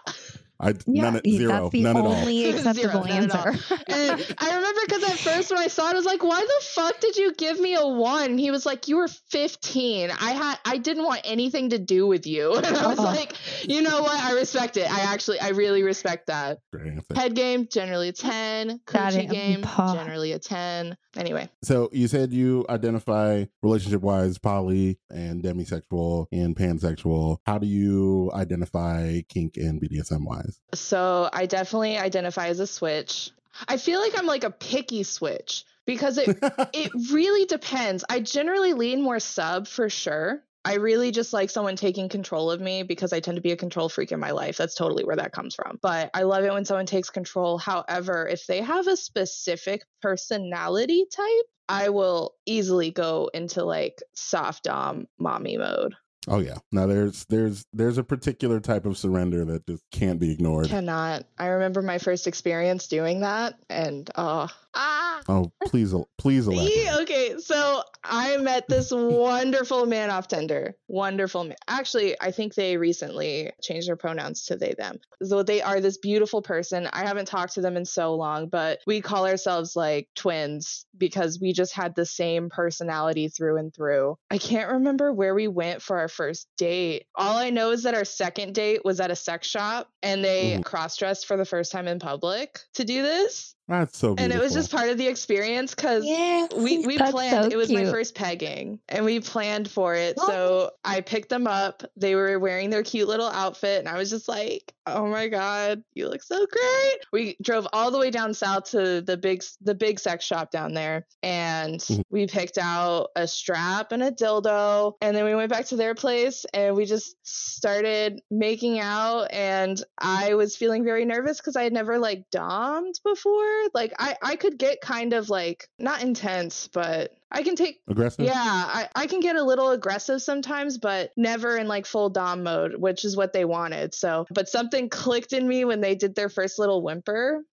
[SPEAKER 1] I
[SPEAKER 2] Yeah,
[SPEAKER 1] none
[SPEAKER 2] at
[SPEAKER 1] zero,
[SPEAKER 2] that's the
[SPEAKER 1] none at all.
[SPEAKER 2] only
[SPEAKER 3] Zero,
[SPEAKER 2] acceptable
[SPEAKER 3] none at all.
[SPEAKER 2] answer.
[SPEAKER 3] And I remember because at first when I saw it, I was like, "Why the fuck did you give me a one?" And he was like, "You were 15. I had, I didn't want anything to do with you." And I was
[SPEAKER 2] Oh.
[SPEAKER 3] like, "You know what? I respect it. I actually, I really respect that."
[SPEAKER 1] Great.
[SPEAKER 3] Head game generally a 10.
[SPEAKER 2] Got
[SPEAKER 3] Coochie game
[SPEAKER 2] paw.
[SPEAKER 3] generally a 10. Anyway,
[SPEAKER 1] So you said you identify relationship wise poly and demisexual and pansexual. How do you identify kink and BDSM wise?
[SPEAKER 3] So I definitely identify as a switch. I feel like I'm like a picky switch because it it really depends. I generally lean more sub for sure. I really just like someone taking control of me because I tend to be a control freak in my life. That's totally where that comes from. But I love it when someone takes control. However, if they have a specific personality type, I will easily go into like soft dom mommy mode.
[SPEAKER 1] Oh yeah. Now there's there's there's a particular type of surrender that just can't be ignored.
[SPEAKER 3] Cannot. I remember my first experience doing that and uh ah
[SPEAKER 1] Oh please please elaborate.
[SPEAKER 3] Okay, so I met this wonderful man off Tinder. Wonderful man. Actually, I think they recently changed their pronouns to they them. So they are this beautiful person. I haven't talked to them in so long, but we call ourselves like twins because we just had the same personality through and through. I can't remember where we went for our first date. All I know is that our second date was at a sex shop and they
[SPEAKER 1] Mhm.
[SPEAKER 3] cross-dressed for the first time in public to do this.
[SPEAKER 1] That's so beautiful.
[SPEAKER 3] And it was just part of the experience because
[SPEAKER 2] Yeah,
[SPEAKER 3] we we planned
[SPEAKER 2] so
[SPEAKER 3] it was my first pegging and we planned for it
[SPEAKER 2] Oh.
[SPEAKER 3] so i picked them up they were wearing their cute little outfit and i was just like oh my god, you look so great. We drove all the way down south to the big the big sex shop down there and
[SPEAKER 1] Mhm.
[SPEAKER 3] we picked out a strap and a dildo and then we went back to their place and we just started making out and I was feeling very nervous cuz I had never like domed before. Like I I could get kind of like not intense, but I can take
[SPEAKER 1] Aggressive?
[SPEAKER 3] yeah, I, I can get a little aggressive sometimes, but never in like full dom mode, which is what they wanted. So, but something clicked in me when they did their first little whimper.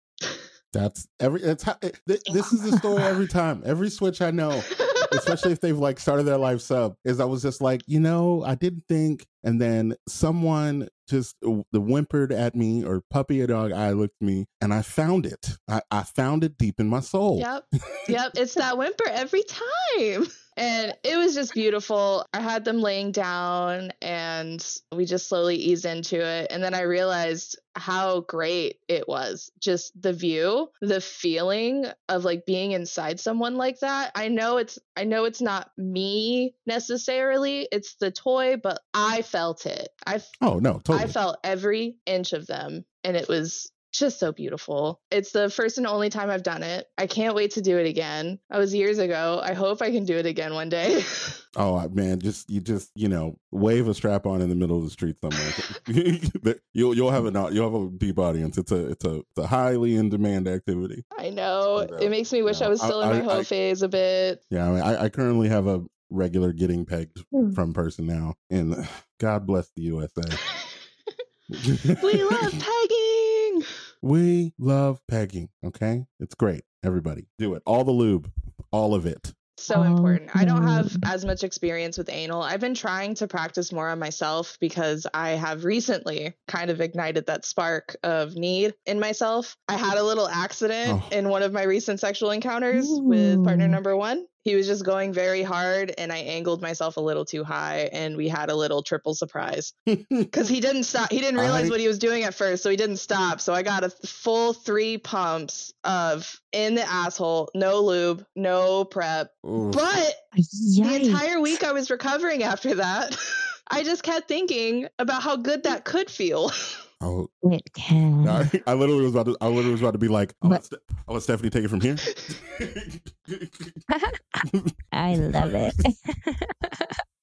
[SPEAKER 1] That's every. It's how, it, th- this is the story every time. Every switch I know, especially if they've like started their life sub, is I was just like, you know, I didn't think, and then someone just the whimpered at me or puppy a dog eye looked at me, and I found it. I, I found it deep in my soul.
[SPEAKER 3] Yep. Yep. It's that whimper every time. And it was just beautiful. I had them laying down and we just slowly eased into it. And then I realized how great it was. Just the view, the feeling of like being inside someone like that. I know it's I know it's not me necessarily. It's the toy, but I felt it. I
[SPEAKER 1] Oh no, totally.
[SPEAKER 3] I felt every inch of them, and it was just so beautiful. It's the first and only time I've done it. I can't wait to do it again. I was years ago. I hope I can do it again one day.
[SPEAKER 1] Oh man, just you just you know wave a strap on in the middle of the street somewhere. you'll you'll have an you'll have a deep audience. It's a it's a it's a highly in demand activity.
[SPEAKER 3] I know.
[SPEAKER 1] No,
[SPEAKER 3] It makes me wish. I was
[SPEAKER 1] I-
[SPEAKER 3] still in my
[SPEAKER 1] I-
[SPEAKER 3] hoe
[SPEAKER 1] I-
[SPEAKER 3] phase a bit.
[SPEAKER 1] Yeah, I, mean, I, I currently have a regular getting pegged
[SPEAKER 2] Hmm.
[SPEAKER 1] from person now, and God bless the USA.
[SPEAKER 3] we love pegging.
[SPEAKER 1] We love pegging. Okay, it's great. Everybody, do it. All the lube, all of it.
[SPEAKER 3] So
[SPEAKER 2] Oh,
[SPEAKER 3] important. I don't have as much experience with anal. I've been trying to practice more on myself because I have recently kind of ignited that spark of need in myself. I had a little accident
[SPEAKER 1] Oh.
[SPEAKER 3] in one of my recent sexual encounters with partner number one. He was just going very hard and I angled myself a little too high and we had a little triple surprise because he didn't stop. He didn't realize
[SPEAKER 1] I-
[SPEAKER 3] what he was doing at first, so he didn't stop. So I got a full three pumps of in the asshole, no lube, no prep.
[SPEAKER 1] Ooh.
[SPEAKER 3] But the entire week I was recovering after that, I just kept thinking about how good that could feel.
[SPEAKER 1] Oh,
[SPEAKER 2] It can.
[SPEAKER 1] I, I literally was about to. I literally was about to be like, I'll, let, Ste- I'll let Stephanie take it from here.
[SPEAKER 2] I love it.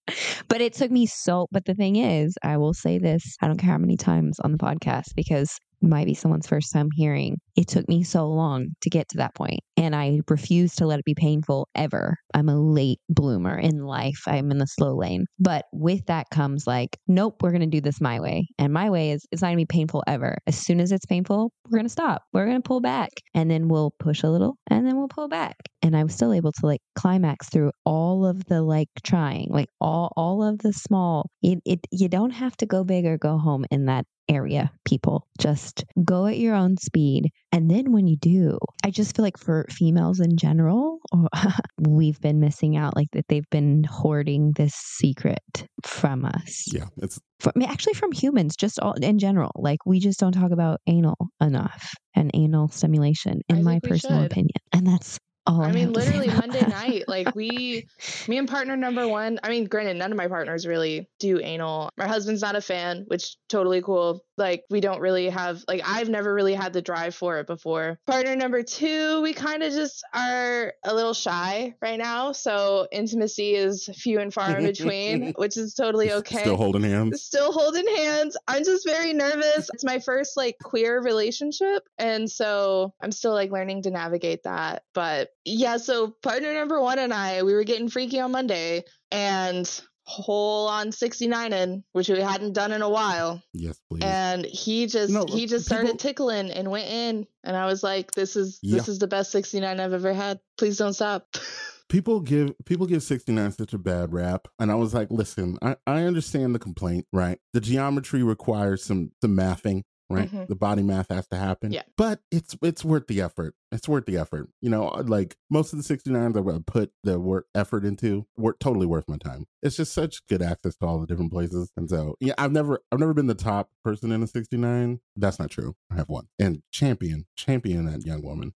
[SPEAKER 2] but it took me so, but the thing is, I will say this I don't care how many times on the podcast because it might be someone's first time hearing. It took me so long to get to that point, and I refuse to let it be painful ever. I'm a late bloomer in life. I'm in the slow lane. But with that comes like, nope, we're going to do this my way. And my way is it's not going to be painful ever. As soon as it's painful, we're going to stop. We're going to pull back. And then we'll push a little and then we'll pull back. And I was still able to like climax through all of the like trying, like all all of the small. It, it you don't have to go big or go home in that area, people. Just go at your own speed. And then when you do, I just feel like for females in general, we've been missing out, like that they've been hoarding this secret from us.
[SPEAKER 1] yeah, it's
[SPEAKER 2] From, I mean, actually, from humans, just all in general. Like we just don't talk about anal enough and anal stimulation, in
[SPEAKER 3] I
[SPEAKER 2] my personal
[SPEAKER 3] should.
[SPEAKER 2] opinion. And that's all I,
[SPEAKER 3] I mean,
[SPEAKER 2] have to say
[SPEAKER 3] literally Monday night, like we, me and partner number one. I mean, granted, none of my partners really do anal. My husband's not a fan, which totally cool. Like we don't really have, like I've never really had the drive for it before. Partner number two, we kind of just are a little shy right now, so intimacy is few and far in between, which is totally okay
[SPEAKER 1] still holding hands.
[SPEAKER 3] still holding hands. I'm just very nervous. It's my first like queer relationship. And so I'm still like learning to navigate that. But yeah, so partner number one and I, we were getting freaky on Monday and whole on 69 in, which we hadn't done in a while.
[SPEAKER 1] Yes, please.
[SPEAKER 3] And he just
[SPEAKER 1] No,
[SPEAKER 3] he just
[SPEAKER 1] people-
[SPEAKER 3] started tickling and went in. And I was like, this is this is the best 69 I've ever had. Please don't stop.
[SPEAKER 1] people give people give 69 such a bad rap and i was like listen i, I understand the complaint right the geometry requires some some mathing right
[SPEAKER 3] Mhm.
[SPEAKER 1] the body math has to happen
[SPEAKER 3] Yeah.
[SPEAKER 1] but it's it's worth the effort it's worth the effort you know like most of the 69s i put the work effort into were totally worth my time it's just such good access to all the different places and so yeah i've never i've never been the top person in a 69 that's not true i have one and champion champion that young woman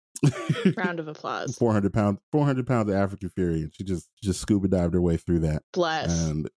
[SPEAKER 3] Round of applause.
[SPEAKER 1] 400 pounds 400 pounds of african fury and she just just scuba dived her way through that
[SPEAKER 3] Bless.
[SPEAKER 1] and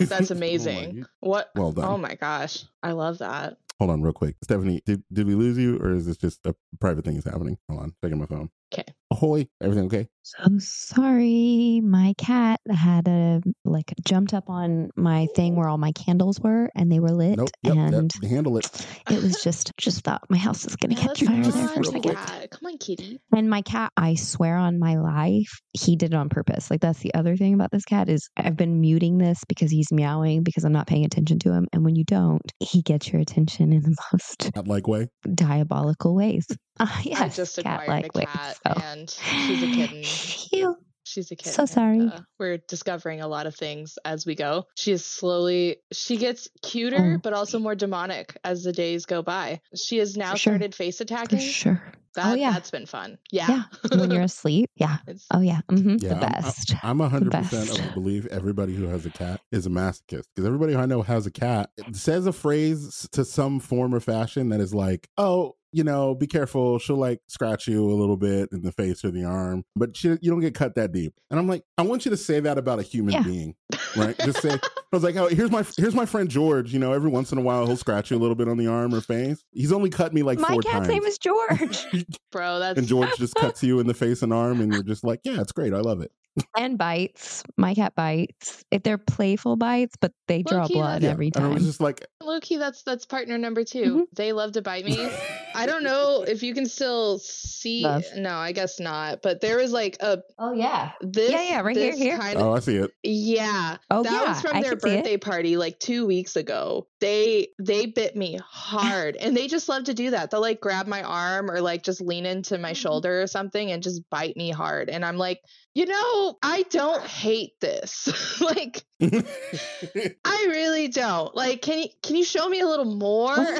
[SPEAKER 3] That's
[SPEAKER 1] Oh
[SPEAKER 3] amazing. What
[SPEAKER 1] well done
[SPEAKER 3] Oh my gosh. I love that.
[SPEAKER 1] Hold on, real quick. Stephanie, did, did we lose you, or is this just a private thing is happening? Hold on, checking my phone.
[SPEAKER 3] Okay.
[SPEAKER 1] Ahoy! Everything okay?
[SPEAKER 2] So sorry, my cat had a like jumped up on my thing where all my candles were, and they were lit,
[SPEAKER 1] Nope. Yep.
[SPEAKER 2] and
[SPEAKER 1] yep. Handle it.
[SPEAKER 2] it was just just thought my house is gonna catch fire there
[SPEAKER 3] not
[SPEAKER 2] for a
[SPEAKER 3] a
[SPEAKER 2] second.
[SPEAKER 3] cat. Come on, kitty.
[SPEAKER 2] And my cat, I swear on my life, he did it on purpose. Like that's the other thing about this cat is I've been muting this because he's meowing because I'm not paying attention to him. And when you don't, he gets your attention in the most
[SPEAKER 1] Not like way.
[SPEAKER 2] diabolical ways. Uh, yes,
[SPEAKER 3] I just acquired
[SPEAKER 2] cat-like
[SPEAKER 3] a
[SPEAKER 2] ways,
[SPEAKER 3] cat,
[SPEAKER 2] so.
[SPEAKER 3] and she's a kitten.
[SPEAKER 2] Phew.
[SPEAKER 3] She's a kitten.
[SPEAKER 2] So
[SPEAKER 3] and,
[SPEAKER 2] sorry.
[SPEAKER 3] uh, we're discovering a lot of things as we go. She is slowly. She gets cuter,
[SPEAKER 2] Oh.
[SPEAKER 3] but also more demonic as the days go by. She has now
[SPEAKER 2] sure.
[SPEAKER 3] started face
[SPEAKER 2] For
[SPEAKER 3] attacking.
[SPEAKER 2] sure.
[SPEAKER 3] That,
[SPEAKER 2] yeah.
[SPEAKER 3] that's been fun. Yeah.
[SPEAKER 2] Yeah. When you're asleep. Yeah.
[SPEAKER 3] It's-
[SPEAKER 2] Oh yeah. hmm
[SPEAKER 1] Yeah,
[SPEAKER 2] the
[SPEAKER 1] I'm- I'm-
[SPEAKER 2] best.
[SPEAKER 1] I'm a hundred percent
[SPEAKER 2] best.
[SPEAKER 1] of the belief everybody who has a cat is a masochist because everybody I know has a cat it says a phrase to some form or fashion that is like, "Oh, you know, be careful. She'll like scratch you a little bit in the face or the arm, but she, you don't get cut that deep." And I'm like, I want you to say that about a human
[SPEAKER 2] Yeah.
[SPEAKER 1] being, right? Just say, I was like, "Oh, here's my here's my friend George. You know, every once in a while he'll scratch you a little bit on the arm or face. He's only cut me like
[SPEAKER 2] my
[SPEAKER 1] four
[SPEAKER 2] cat's
[SPEAKER 1] times."
[SPEAKER 2] name is George.
[SPEAKER 3] Bro, that's
[SPEAKER 1] and George just cuts you in the face and arm, and you're just like, "Yeah, it's great. I love it."
[SPEAKER 2] And bites. My cat bites. If they're playful bites, but they draw
[SPEAKER 3] Low-key,
[SPEAKER 2] blood
[SPEAKER 3] that's-
[SPEAKER 2] every
[SPEAKER 1] And I was
[SPEAKER 2] time.
[SPEAKER 1] just like,
[SPEAKER 3] low key. That's that's partner number 2
[SPEAKER 2] Mhm.
[SPEAKER 3] They love to bite me. I don't know if you can still see.
[SPEAKER 2] Love.
[SPEAKER 3] No, I guess not. But there was like a
[SPEAKER 2] Oh yeah.
[SPEAKER 3] this.
[SPEAKER 2] Yeah, yeah, right here,
[SPEAKER 3] this
[SPEAKER 2] here.
[SPEAKER 3] Kind of,
[SPEAKER 1] "Oh, I see it."
[SPEAKER 3] Yeah.
[SPEAKER 2] Oh
[SPEAKER 3] that
[SPEAKER 2] yeah.
[SPEAKER 3] was from
[SPEAKER 2] I
[SPEAKER 3] their
[SPEAKER 2] can see it.
[SPEAKER 3] birthday party like two weeks ago. They they bit me hard, and they just love to do that. They'll like grab my arm or like just lean into my
[SPEAKER 2] Mhm.
[SPEAKER 3] shoulder or something and just bite me hard. And I'm like, you know, I don't hate this. like, I really don't. Like, can you can you show me a little more?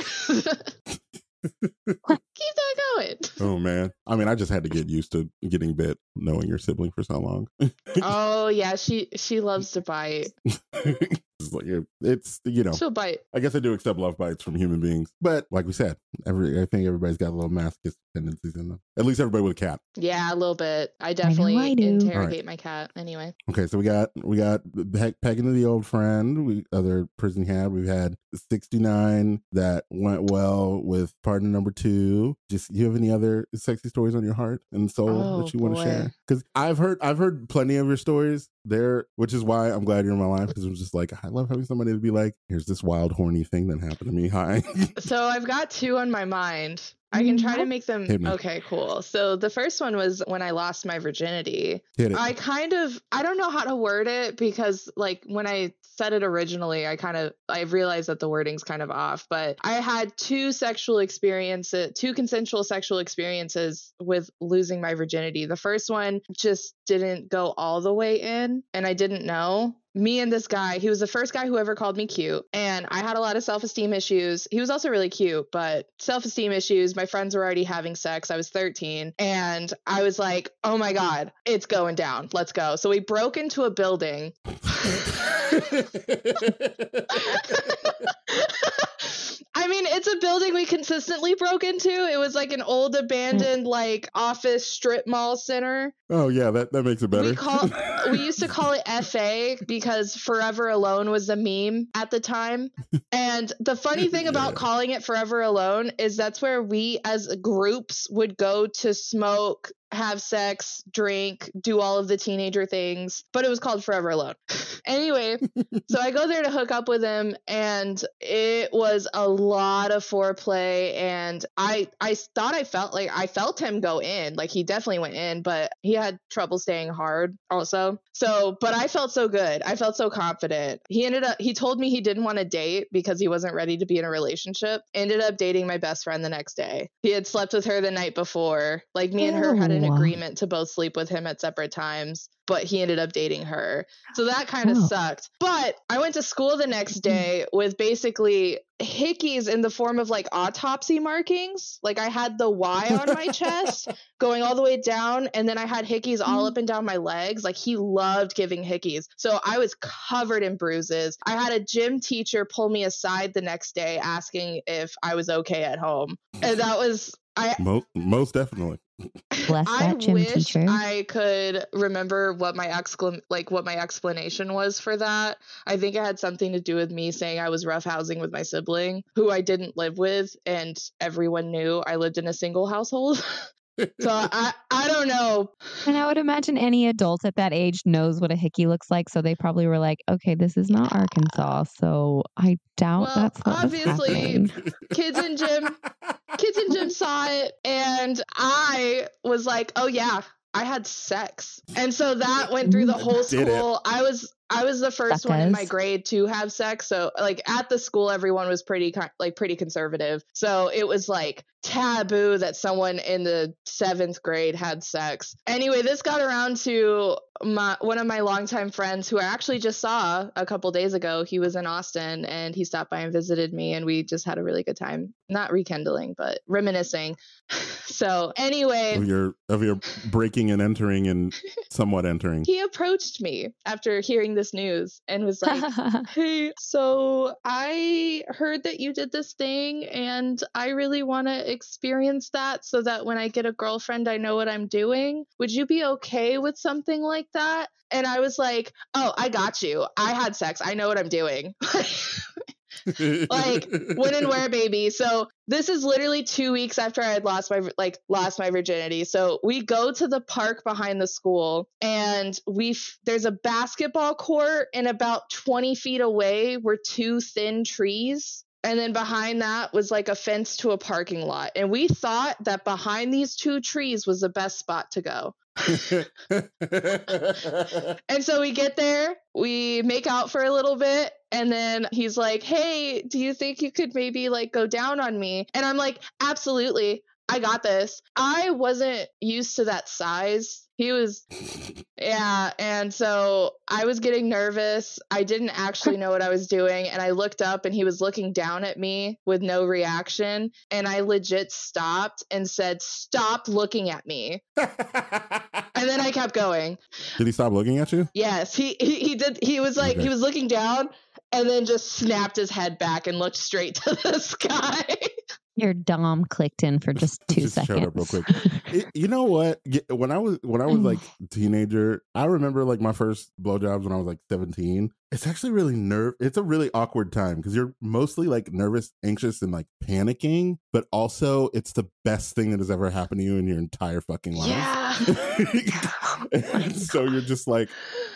[SPEAKER 3] Keep that going.
[SPEAKER 1] oh man. I mean, I just had to get used to getting bit, knowing your sibling for so long.
[SPEAKER 3] Oh yeah, she she loves to bite.
[SPEAKER 1] it's, like, you're- it's you know.
[SPEAKER 3] She'll bite.
[SPEAKER 1] I guess I do accept love bites from human beings, but like we said, every I think everybody's got a little masochist tendencies in them. At least everybody with a cat.
[SPEAKER 3] Yeah, a little bit. I definitely
[SPEAKER 2] I do.
[SPEAKER 3] interrogate my cat. Anyway.
[SPEAKER 1] Okay, so we got we got Peg, pegging to the old friend. We other prison had we've had sixty nine that went well with partner number two. Just you have any other sexy stories on your heart and soul
[SPEAKER 3] Oh,
[SPEAKER 1] that you want to share? Because I've heard I've heard plenty of your stories there, which is why I'm glad you're in my life because it was just like I love having somebody to be like, here's this wild horny thing that happened to me. Hi.
[SPEAKER 3] So I've got two on my mind. I can try to
[SPEAKER 2] Mhm.
[SPEAKER 3] make them okay, cool. So the first one was when I lost my virginity. I kind of I don't know how to word it because like when I said it originally, I kind of I realized that the wording's kind of off, but I had two sexual experiences, two consensual sexual experiences with losing my virginity. The first one just didn't go all the way in and I didn't know. Me and this guy, he was the first guy who ever called me cute, and I had a lot of self esteem issues. He was also really cute, but self esteem issues. My friends were already having sex. I was 13, and I was like, oh my God, it's going down. Let's go. So we broke into a building. I mean, it's a building we consistently broke into. It was like an old abandoned like office strip mall center.
[SPEAKER 1] oh yeah, that that makes it better.
[SPEAKER 3] We call we used to call it FA because Forever Alone was a meme at the time. And the funny thing about calling it Forever Alone is that's where we as groups would go to smoke, have sex, drink, do all of the teenager things, but it was called Forever Alone. anyway, so I go there to hook up with him and it was a lot of foreplay and I I thought I felt like I felt him go in, like he definitely went in, but he had trouble staying hard also. So, but I felt so good. I felt so confident. He ended up he told me he didn't want to date because he wasn't ready to be in a relationship. Ended up dating my best friend the next day. He had slept with her the night before. Like me and her had an
[SPEAKER 2] Ew.
[SPEAKER 3] agreement to both sleep with him at separate times, but he ended up dating her. So that kind of
[SPEAKER 2] Oh.
[SPEAKER 3] sucked. But I went to school the next day with basically hickeys in the form of like autopsy markings. Like I had the Y on my chest going all the way down, and then I had hickeys all
[SPEAKER 2] Mhm.
[SPEAKER 3] up and down my legs. Like he loved giving hickeys. So I was covered in bruises. I had a gym teacher pull me aside the next day asking if I was okay at home. And that was I
[SPEAKER 1] most most definitely.
[SPEAKER 2] Bless
[SPEAKER 3] I
[SPEAKER 2] gym
[SPEAKER 3] wish
[SPEAKER 2] teacher.
[SPEAKER 3] I could remember what my exclam- like what my explanation was for that. I think it had something to do with me saying I was roughhousing with my sibling, who I didn't live with, and everyone knew I lived in a single household. so I I don't know.
[SPEAKER 2] And I would imagine any adult at that age knows what a hickey looks like. So they probably were like, okay, this is not Arkansas. So I doubt
[SPEAKER 3] Well,
[SPEAKER 2] that's what
[SPEAKER 3] obviously,
[SPEAKER 2] happening.
[SPEAKER 3] Kids in gym kids in gym saw it and I was like, "Oh yeah, I had sex." And so that went through the whole school. I was I was the first one in my grade to have sex. So like at the school everyone was pretty like pretty conservative. So it was like taboo that someone in the 7th grade had sex. Anyway, this got around to my one of my longtime friends who I actually just saw a couple days ago. He was in Austin and he stopped by and visited me and we just had a really good time. Not rekindling, but reminiscing. so anyway,
[SPEAKER 1] of your of your breaking and entering and somewhat entering.
[SPEAKER 3] he approached me after hearing this news and was like, Hey, so I heard that you did this thing and I really want to experience that so that when I get a girlfriend, I know what I'm doing. Would you be okay with something like that? And I was like, Oh, I got you. I had sex. I know what I'm doing. like when and where baby so this is literally two weeks after i had lost my like lost my virginity. So we go to the park behind the school and we there's a basketball court and about 20 feet away were two thin trees. And then behind that was like a fence to a parking lot. And we thought that behind these two trees was the best spot to go. And so we get there, we make out for a little bit, and then he's like, Hey, do you think you could maybe like go down on me? And I'm like, Absolutely. I got this. I wasn't used to that size. He was, yeah. And so I was getting nervous. I didn't actually know what I was doing. And I looked up and he was looking down at me with no reaction. And I legit stopped and said, Stop looking at me. And then I kept going.
[SPEAKER 1] Did he stop looking at you?
[SPEAKER 3] Yes, he he, he did. He was like
[SPEAKER 1] Okay.
[SPEAKER 3] he was looking down and then just snapped his head back and looked straight to the sky.
[SPEAKER 2] Your dom clicked in for just two
[SPEAKER 1] Just showed
[SPEAKER 2] seconds.
[SPEAKER 1] up real quick. It- you know what? When I was when I was like teenager, I remember like my first blowjobs when I was like seventeen. It's actually really nerve. It's a really awkward time because you're mostly like nervous, anxious, and like panicking. But also, it's the best thing that has ever happened to you in your entire fucking life.
[SPEAKER 3] Yeah.
[SPEAKER 1] and so you're just like,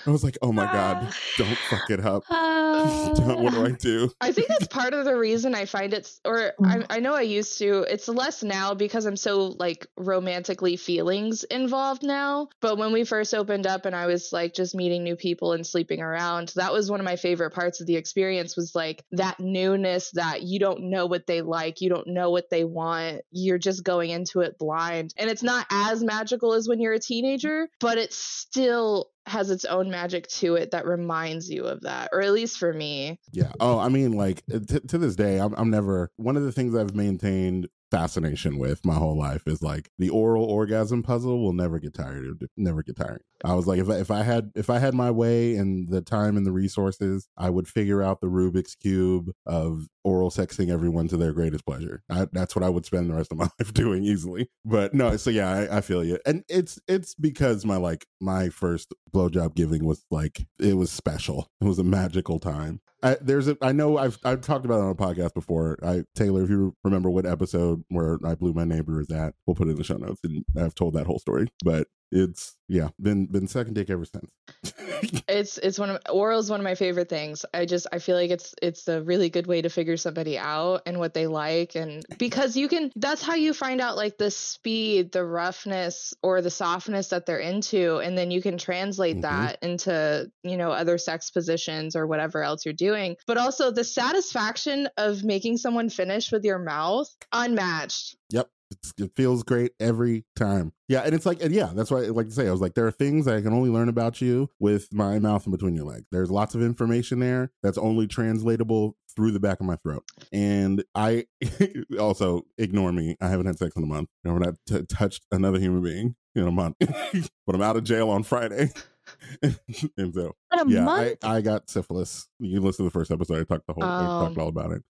[SPEAKER 1] I was like, oh my god, don't fuck it up.
[SPEAKER 2] Uh,
[SPEAKER 1] Don't- what do I do?
[SPEAKER 3] I think that's part of the reason I find it, or I, mm. I know I used to. It's less now because I'm so like romantically feelings involved now. But when we first opened up and I was like just meeting new people and sleeping around, that was one of my favorite parts of the experience. Was like that newness that you don't know what they like, you don't know what they want, you're just going into it blind, and it's not as magical as when you're a teenager, but it's still has its own magic to it that reminds you of that, or at least for me.
[SPEAKER 1] Yeah. Oh, I mean, like eh, t- to this day, I'm, I'm never one of the things I've maintained fascination with my whole life is like the oral orgasm puzzle will never get tired of never get tired. I was like, if I, if I had if I had my way and the time and the resources, I would figure out the Rubik's cube of oral sexing everyone to their greatest pleasure. I, that's what I would spend the rest of my life doing easily. But no, so yeah, I, I feel you, and it's it's because my like my first blowjob giving was like it was special. It was a magical time. I, there's a I know I've I've talked about it on a podcast before. I Taylor, if you remember what episode where I blew my neighbor is at, we'll put it in the show notes, and I've told that whole story. But it's yeah, been been second dick ever since.
[SPEAKER 3] It's it's one of oral is one of my favorite things. I just I feel like it's it's a really good way to figure somebody out and what they like and because you can that's how you find out like the speed, the roughness or the softness that they're into and then you can translate
[SPEAKER 1] Mhm.
[SPEAKER 3] that into, you know, other sex positions or whatever else you're doing. But also the satisfaction of making someone finish with your mouth unmatched.
[SPEAKER 1] Yep. It's, it feels great every time. Yeah, and it's like, and yeah, that's why I like to say. I was like, there are things I can only learn about you with my mouth in between your legs. There's lots of information there that's only translatable through the back of my throat. And I also ignore me. I haven't had sex in a month. I haven't t- touched another human being in a month. but I'm out of jail on Friday. and so, yeah, I. I got syphilis. You listen to the first episode. I talked the whole, I
[SPEAKER 3] Um,
[SPEAKER 1] talked all about it.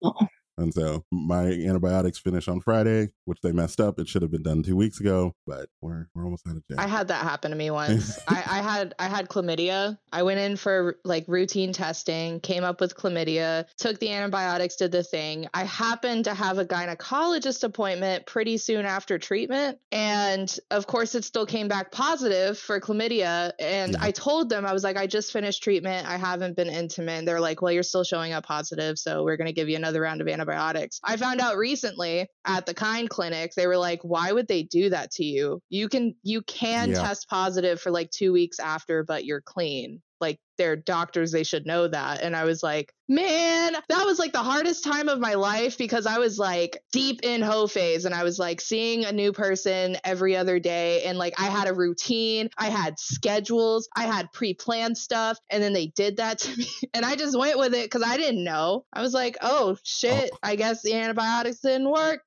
[SPEAKER 1] And so my antibiotics finish on Friday, which they messed up. It should have been done two weeks ago, but we're we're almost out of jail.
[SPEAKER 3] I had that happen to me once. I, I had I had chlamydia. I went in for like routine testing, came up with chlamydia, took the antibiotics, did the thing. I happened to have a gynecologist appointment pretty soon after treatment, and of course it still came back positive for chlamydia. And
[SPEAKER 1] Yeah.
[SPEAKER 3] I told them I was like, I just finished treatment. I haven't been intimate. And they're like, Well, you're still showing up positive, so we're gonna give you another round of antibiotics. I found mm-hmm. out recently mm. at the Kind Clinic, they were like, Why would they do that to you? You can you can
[SPEAKER 1] Yeah.
[SPEAKER 3] test positive for like two weeks after, but you're clean. Like they're doctors, they should know that. And I was like, man, that was like the hardest time of my life because I was like deep in hoe phase and I was like seeing a new person every other day. And like I had a routine, I had schedules, I had pre planned stuff. And then they did that to me. And I just went with it because I didn't know. I was like, oh shit, I guess the antibiotics didn't work.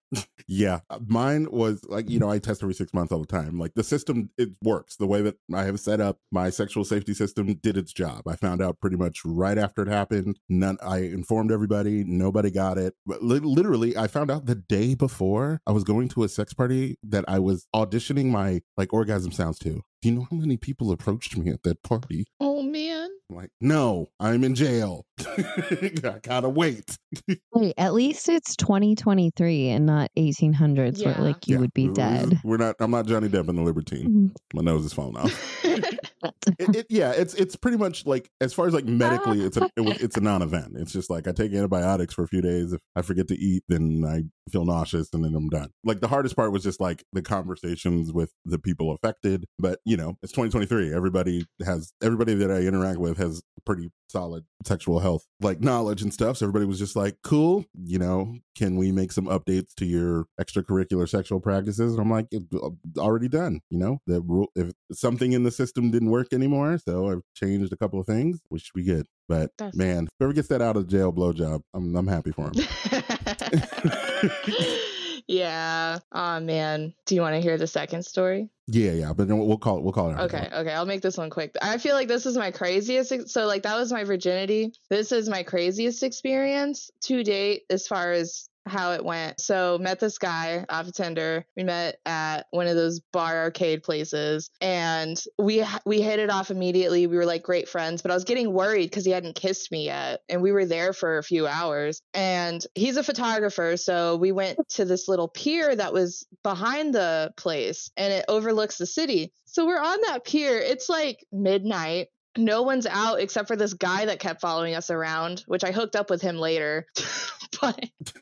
[SPEAKER 1] Yeah, uh, mine was like you know I test every six months all the time. Like the system, it works the way that I have set up. My sexual safety system did its job. I found out pretty much right after it happened. None. I informed everybody. Nobody got it. Literally, I found out the day before I was going to a sex party that I was auditioning my like orgasm sounds to. Do you know how many people approached me at that party?
[SPEAKER 3] Oh man.
[SPEAKER 1] I'm like, no, I'm in jail. I gotta wait.
[SPEAKER 2] Wait, at least it's 2023 and not 1800s where like you
[SPEAKER 1] Yeah,
[SPEAKER 2] would be
[SPEAKER 1] we're-
[SPEAKER 2] dead.
[SPEAKER 1] We're not. I'm not Johnny Depp in the Libertine. Mm-hmm. My nose is falling off. it, it, yeah, it's it's pretty much like as far as like medically, it's a it, it's a non-event. It's just like I take antibiotics for a few days. If I forget to eat, then I feel nauseous, and then I'm done. Like the hardest part was just like the conversations with the people affected. But you know, it's 2023. Everybody has everybody that I interact with has pretty solid sexual health like knowledge and stuff. So everybody was just like, cool. You know, can we make some updates to your extracurricular sexual practices? And I'm like, uh, already done. You know, the rule if something in the system didn't work anymore, so I've changed a couple of things, which should be good. But
[SPEAKER 3] That's-
[SPEAKER 1] man, whoever gets that out of jail blowjob, I'm I'm happy for him.
[SPEAKER 3] yeah. Oh man. Do you want to hear the second story?
[SPEAKER 1] yeah, yeah. But then we'll call it. We'll call it.
[SPEAKER 3] Okay,
[SPEAKER 1] that.
[SPEAKER 3] okay, I'll make this one quick. I feel like this is my craziest. So, like, that was my virginity. This is my craziest experience to date as far as how it went. So, met this guy off of Tinder. We met at one of those bar arcade places, and we we hit it off immediately. We were like great friends, but I was getting worried because he hadn't kissed me yet, and we were there for a few hours. And he's a photographer, so we went to this little pier that was behind the place, and it overlooks the city. So we're on that pier. It's like midnight. No one's out except for this guy that kept following us around, which I hooked up with him later. but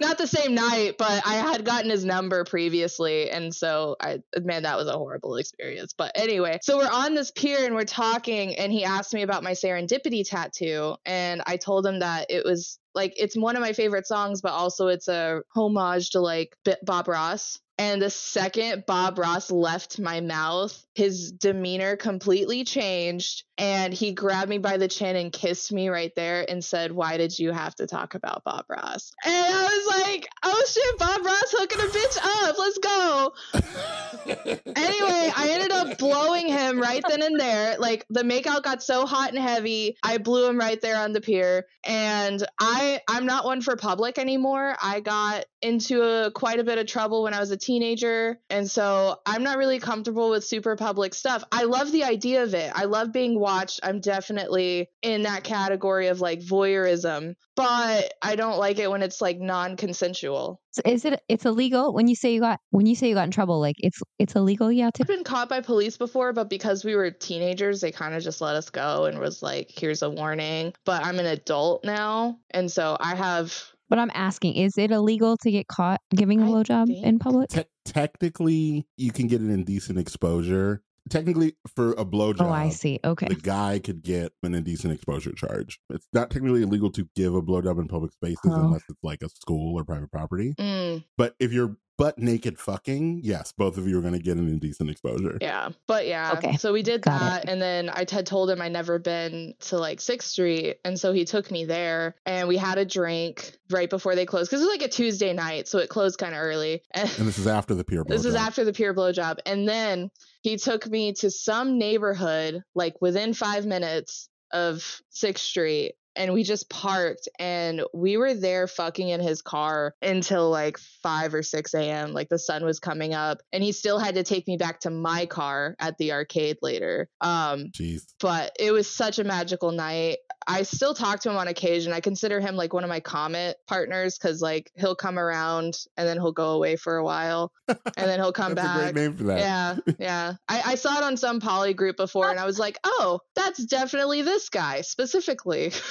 [SPEAKER 3] not the same night, but I had gotten his number previously. And so I, man, that was a horrible experience. But anyway, so we're on this pier and we're talking, and he asked me about my serendipity tattoo. And I told him that it was like, it's one of my favorite songs, but also it's a homage to like Bob Ross. And the second Bob Ross left my mouth, his demeanor completely changed. And he grabbed me by the chin and kissed me right there and said, Why did you have to talk about Bob Ross? And I was like, Oh shit, Bob Ross hooking a bitch up. Let's go. anyway, I ended up blowing him right then and there. Like the makeout got so hot and heavy, I blew him right there on the pier. And I I'm not one for public anymore. I got into a, quite a bit of trouble when I was a teenager, and so I'm not really comfortable with super public stuff. I love the idea of it. I love being watched. I'm definitely in that category of like voyeurism, but I don't like it when it's like non-consensual.
[SPEAKER 2] So Is it it's illegal when you say you got when you say you got in trouble like it's it's illegal yeah to
[SPEAKER 3] I've been caught by police before, but because we were teenagers, they kind of just let us go and was like, here's a warning. But I'm an adult now. And so I have.
[SPEAKER 2] But I'm asking, is it illegal to get caught giving a
[SPEAKER 3] I
[SPEAKER 2] blowjob in public?
[SPEAKER 1] Te- technically, you can get an indecent exposure. Technically, for a blowjob,
[SPEAKER 2] Oh, I see. Okay.
[SPEAKER 1] the guy could get an indecent exposure charge. It's not technically illegal to give a blowjob in public spaces
[SPEAKER 2] Oh.
[SPEAKER 1] unless it's like a school or private property.
[SPEAKER 3] Mm,
[SPEAKER 1] But if you're butt naked fucking, yes, both of you are going to get an indecent exposure.
[SPEAKER 3] yeah. But yeah.
[SPEAKER 2] Okay.
[SPEAKER 3] So we did
[SPEAKER 2] Got
[SPEAKER 3] that.
[SPEAKER 2] it.
[SPEAKER 3] And then I had told him I'd never been to like 6th Street. And so he took me there and we had a drink right before they closed because it was like a Tuesday night. So it closed kind of early. And
[SPEAKER 1] And this is after the pier
[SPEAKER 3] This is after the pure blowjob. And then he took me to some neighborhood, like within five minutes of Sixth Street. And we just parked and we were there fucking in his car until like 5 or 6 a.m. Like the sun was coming up and he still had to take me back to my car at the arcade later. Um,
[SPEAKER 1] Jeez.
[SPEAKER 3] but it was such a magical night. I still talk to him on occasion. I consider him like one of my comet partners because like he'll come around and then he'll go away for a while and then he'll come back.
[SPEAKER 1] name for that.
[SPEAKER 3] Yeah, yeah. I, I saw it on some poly group before and I was like, oh, that's definitely this guy specifically.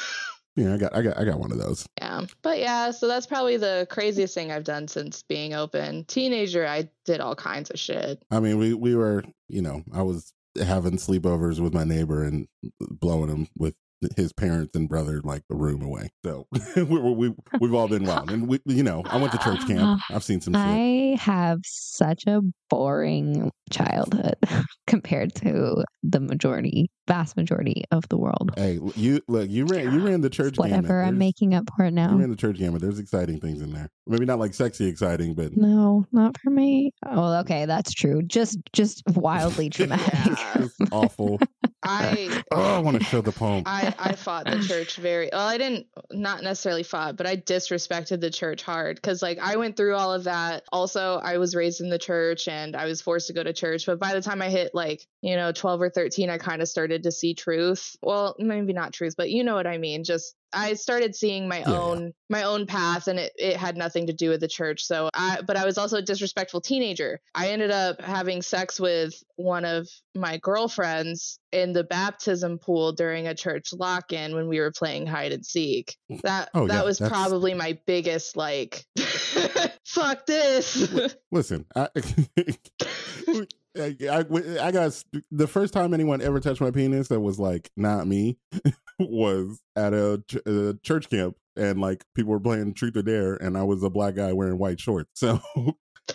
[SPEAKER 1] Yeah, I got I got I got one of those.
[SPEAKER 3] yeah. But yeah, so that's probably the craziest thing I've done since being open. Teenager, I did all kinds of shit.
[SPEAKER 1] I mean, we we were, you know, I was having sleepovers with my neighbor and blowing him with his parents and brother like a room away. So we we we've all been wild, and we, you know, I went to church camp. Ah, I've seen some shit.
[SPEAKER 2] I have such a boring childhood compared to the majority, vast majority of the world.
[SPEAKER 1] Hey, you look, you ran you ran the church.
[SPEAKER 2] Whatever, I'm making up for it now.
[SPEAKER 1] You ran the church gamut. There's exciting things in there. Maybe not like sexy exciting, but
[SPEAKER 2] No, not for me. Oh, okay, that's true. Just, just wildly traumatic.
[SPEAKER 1] Awful.
[SPEAKER 3] I
[SPEAKER 1] Oh, I want to show the poem.
[SPEAKER 3] I, I fought the church very well. I didn't not necessarily fought, but I disrespected the church hard because like I went through all of that. Also, I was raised in the church and I was forced to go to church. But by the time I hit like you know twelve or thirteen, I kind of started to see truth. Well, maybe not truth, but you know what I mean. Just I started seeing my
[SPEAKER 1] Yeah,
[SPEAKER 3] own my own path, and it it had nothing to do with the church. So I, but I was also a disrespectful teenager. I ended up having sex with one of my girlfriends in the baptism pool during a church lock-in when we were playing hide and seek. Mm. That
[SPEAKER 1] Oh,
[SPEAKER 3] that
[SPEAKER 1] yeah,
[SPEAKER 3] was
[SPEAKER 1] that's-
[SPEAKER 3] probably my biggest like fuck this.
[SPEAKER 1] Listen, I, I, I, I got the first time anyone ever touched my penis that was like not me was at a, ch- a church camp and like people were playing truth or dare and I was a black guy wearing white shorts. So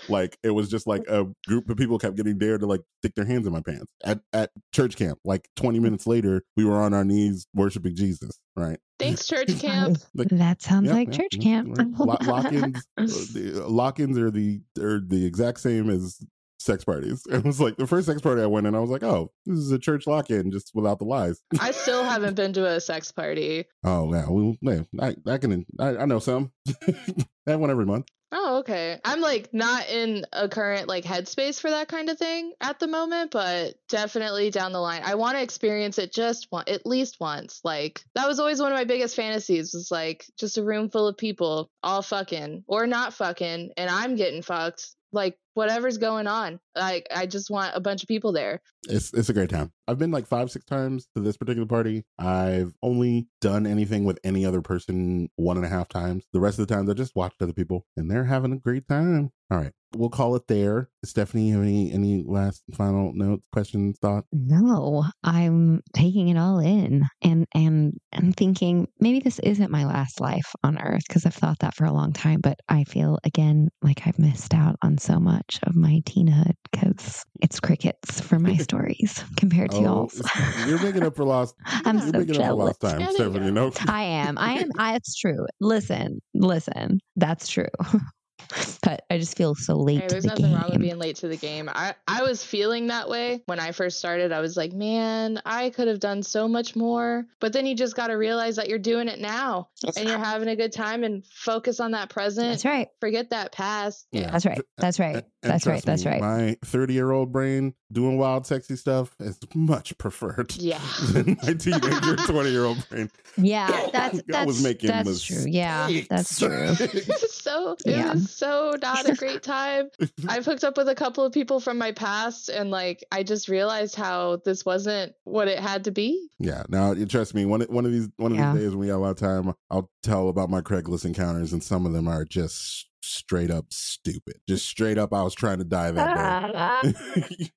[SPEAKER 1] like it was just like a group of people kept getting dared to like stick their hands in my pants at, at church camp. Like 20 minutes later, we were on our knees worshiping Jesus, right?
[SPEAKER 3] Thanks church camp.
[SPEAKER 1] Like,
[SPEAKER 2] that sounds
[SPEAKER 1] Yep,
[SPEAKER 2] like
[SPEAKER 1] yep,
[SPEAKER 2] church
[SPEAKER 1] yep,
[SPEAKER 2] camp.
[SPEAKER 1] right. Lo- lock-ins, uh, lock-ins are the are the exact same as sex parties. It was like the first sex party I went in, I was like, oh, this is a church lock-in, just without the lies.
[SPEAKER 3] I still haven't been to a sex party.
[SPEAKER 1] Oh yeah, well, yeah, I, I can, I, I know some. I have one every month.
[SPEAKER 3] Oh, okay. I'm like not in a current like headspace for that kind of thing at the moment, but definitely down the line. I want to experience it just one, at least once. Like that was always one of my biggest fantasies was like just a room full of people all fucking or not fucking and I'm getting fucked. Like whatever's going on. Like I just want a bunch of people there.
[SPEAKER 1] It's it's a great time. I've been like five, six times to this particular party. I've only done anything with any other person one and a half times. The rest of the times I just watched other people and they're having a great time. All right. We'll call it there. Stephanie, you have any any last final notes, questions, thoughts?
[SPEAKER 2] No, I'm taking it all in and and I'm thinking maybe this isn't my last life on earth because I've thought that for a long time, but I feel again like I've missed out on so much of my teenhood because it's crickets for my stories compared to
[SPEAKER 1] Oh,
[SPEAKER 2] y'all's.
[SPEAKER 1] you're making up for lost.
[SPEAKER 2] I'm
[SPEAKER 1] you're
[SPEAKER 2] so
[SPEAKER 1] making up for
[SPEAKER 2] jealous.
[SPEAKER 1] lost time,
[SPEAKER 3] Yeah, there you
[SPEAKER 1] Stephanie.
[SPEAKER 3] go.
[SPEAKER 1] You know,
[SPEAKER 2] I am. I am. I, it's true. Listen, listen. That's true. but I just feel so late
[SPEAKER 3] Hey,
[SPEAKER 2] to
[SPEAKER 3] there's
[SPEAKER 2] the
[SPEAKER 3] nothing
[SPEAKER 2] game.
[SPEAKER 3] wrong with being late to the game. I, I was feeling that way when I first started. I was like, man, I could have done so much more. But then you just got to realize that you're doing it now and you're having a good time and focus on that present.
[SPEAKER 2] That's right.
[SPEAKER 3] Forget that past.
[SPEAKER 1] Yeah.
[SPEAKER 2] That's right. Uh, That's right.
[SPEAKER 1] Uh, And- and
[SPEAKER 2] That's right.
[SPEAKER 1] trust
[SPEAKER 2] That's
[SPEAKER 1] me,
[SPEAKER 2] right.
[SPEAKER 1] My 30 year old brain doing wild, sexy stuff is much preferred
[SPEAKER 3] Yeah.
[SPEAKER 1] than my teenager, 20 year old brain.
[SPEAKER 2] Yeah, that's
[SPEAKER 1] I
[SPEAKER 2] that's
[SPEAKER 1] was making
[SPEAKER 2] that's true. Yeah, that's true.
[SPEAKER 3] So it
[SPEAKER 2] Yeah.
[SPEAKER 3] was so not a great time. I've hooked up with a couple of people from my past and like I just realized how this wasn't what it had to be.
[SPEAKER 1] yeah. Now, trust me. One one of these one of
[SPEAKER 2] Yeah.
[SPEAKER 1] these days when we got a lot of time, I'll tell about my Craigslist encounters, and some of them are just straight up stupid. Just straight up, I was trying to die that day.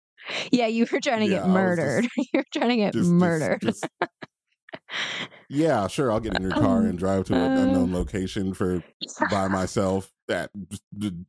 [SPEAKER 2] yeah, you were trying to
[SPEAKER 1] Yeah,
[SPEAKER 2] get murdered. you were trying to get
[SPEAKER 1] Just- just-
[SPEAKER 2] murdered.
[SPEAKER 1] just- yeah, sure. I'll get in your car um, and drive to an unknown uh location for by myself at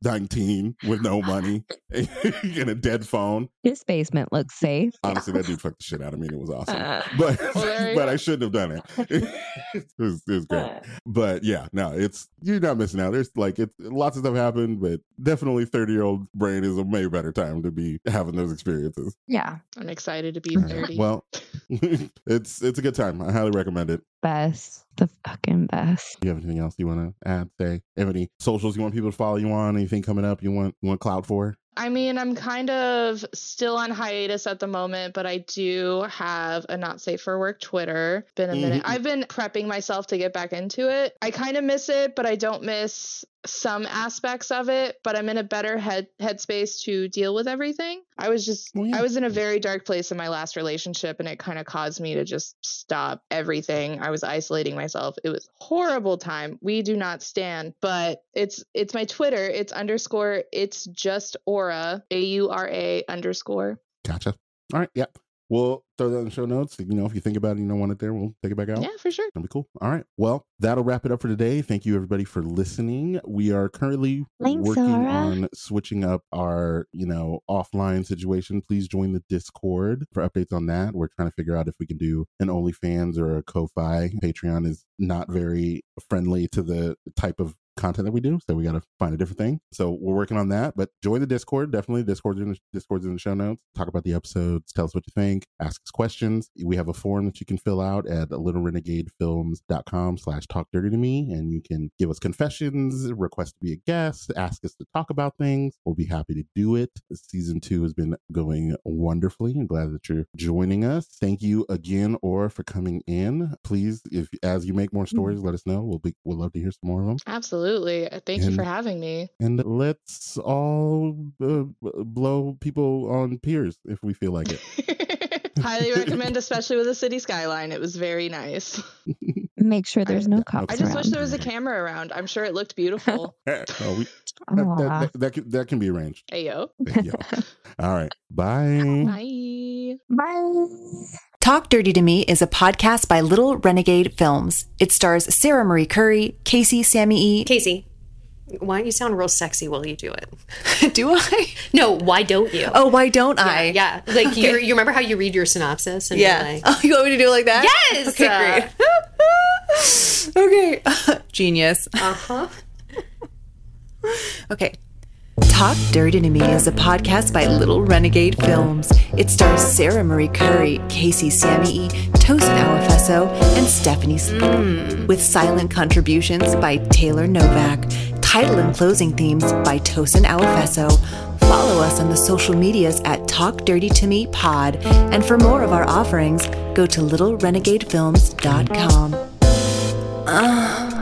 [SPEAKER 1] 19 with no money and a dead phone.
[SPEAKER 2] This basement looks safe.
[SPEAKER 1] Honestly, that dude fucked the shit out of me. and It was awesome.
[SPEAKER 2] Uh,
[SPEAKER 1] But
[SPEAKER 3] Well,
[SPEAKER 1] but. I shouldn't have done it. it, was, it was great. But yeah, no, it's you're not missing out. There's like it's lots of stuff happened, but definitely 30 year old brain is a way better time to be having those experiences.
[SPEAKER 2] Yeah.
[SPEAKER 3] I'm excited to be 30.
[SPEAKER 1] Well, it's it's a good time. I highly recommend it.
[SPEAKER 2] Best. The fucking best.
[SPEAKER 1] Do you have anything else you want to add? Say, have any socials you want people to follow you on? Anything coming up you want you want cloud for?
[SPEAKER 3] I mean, I'm kind of still on hiatus at the moment, but I do have a not safe for work Twitter. Been a minute.
[SPEAKER 1] Mhm.
[SPEAKER 3] I've been prepping myself to get back into it. I kind of miss it, but I don't miss some aspects of it, but I'm in a better head headspace to deal with everything. I was just
[SPEAKER 1] Well, yeah.
[SPEAKER 3] I was in a very dark place in my last relationship and it kind of caused me to just stop everything. I was isolating myself. It was horrible time. We do not stand, but it's it's my Twitter. It's underscore it's just aura a u r a underscore.
[SPEAKER 1] Gotcha. All right. Yeah. We'll throw that in the show notes. You know, if you think about it, you don't want it there, we'll take it back out.
[SPEAKER 3] Yeah, for sure.
[SPEAKER 1] That'll be cool. All right. Well, that'll wrap it up for today. Thank you everybody for listening. We are currently
[SPEAKER 2] Thanks,
[SPEAKER 1] working
[SPEAKER 2] Laura.
[SPEAKER 1] on switching up our, you know, offline situation. Please join the Discord for updates on that. We're trying to figure out if we can do an OnlyFans or a Ko-Fi. Patreon is not very friendly to the type of content that we do, so we got to find a different thing. So we're working on that. But join the Discord. Definitely, Discord's in the, Discord's in the show notes. Talk about the episodes. Tell us what you think. Ask us questions. We have a form that you can fill out at littlerenegadefilms.com slash talk dirty to me. And you can give us confessions, request to be a guest, ask us to talk about things. We'll be happy to do it. Season two has been going wonderfully. I'm glad that you're joining us. Thank you again, Aura, for coming in. Please, if as you make more mm-hmm. stories, let us know. We'll be we'll love to hear some more of them.
[SPEAKER 3] Absolutely. Thank you for having me.
[SPEAKER 1] And let's all uh, blow people on piers if we feel like it.
[SPEAKER 3] Highly recommend, especially with a city skyline. It was very nice.
[SPEAKER 2] Make sure there's no
[SPEAKER 1] yeah,
[SPEAKER 2] cops
[SPEAKER 3] I just
[SPEAKER 2] around.
[SPEAKER 3] wish there was a camera around. I'm sure it looked beautiful.
[SPEAKER 1] oh, we, that, that, that, that, can, that can be arranged.
[SPEAKER 3] Ayo.
[SPEAKER 1] Thank you. all right. Bye.
[SPEAKER 3] Bye.
[SPEAKER 2] Bye.
[SPEAKER 4] Talk Dirty to Me is a podcast by Little Renegade Films. It stars Sarah Marie Curry, Kacey Sammy E.
[SPEAKER 5] Kacey, why don't you sound real sexy while you do it?
[SPEAKER 4] Do I?
[SPEAKER 5] No, why don't you?
[SPEAKER 4] Oh, why don't
[SPEAKER 5] yeah,
[SPEAKER 4] I?
[SPEAKER 5] yeah. Like you, you remember how you read your synopsis and
[SPEAKER 4] Yeah.
[SPEAKER 5] like,
[SPEAKER 4] Oh, you want me to do it like that?
[SPEAKER 5] Yes!
[SPEAKER 4] Okay, great. okay. Genius.
[SPEAKER 5] uh huh.
[SPEAKER 4] Okay. Talk Dirty to Me is a podcast by Little Renegade Films. It stars Sarah Marie Curry, Kacey Sammy, Tosin Awafeso, and Stephanie Sleep. With silent contributions by Taylor Novak. Title and closing themes by Tosin Awafeso. Follow us on the social medias at Talk Dirty to Me Pod. And for more of our offerings, go to littlerenegadefilms.com. Ah.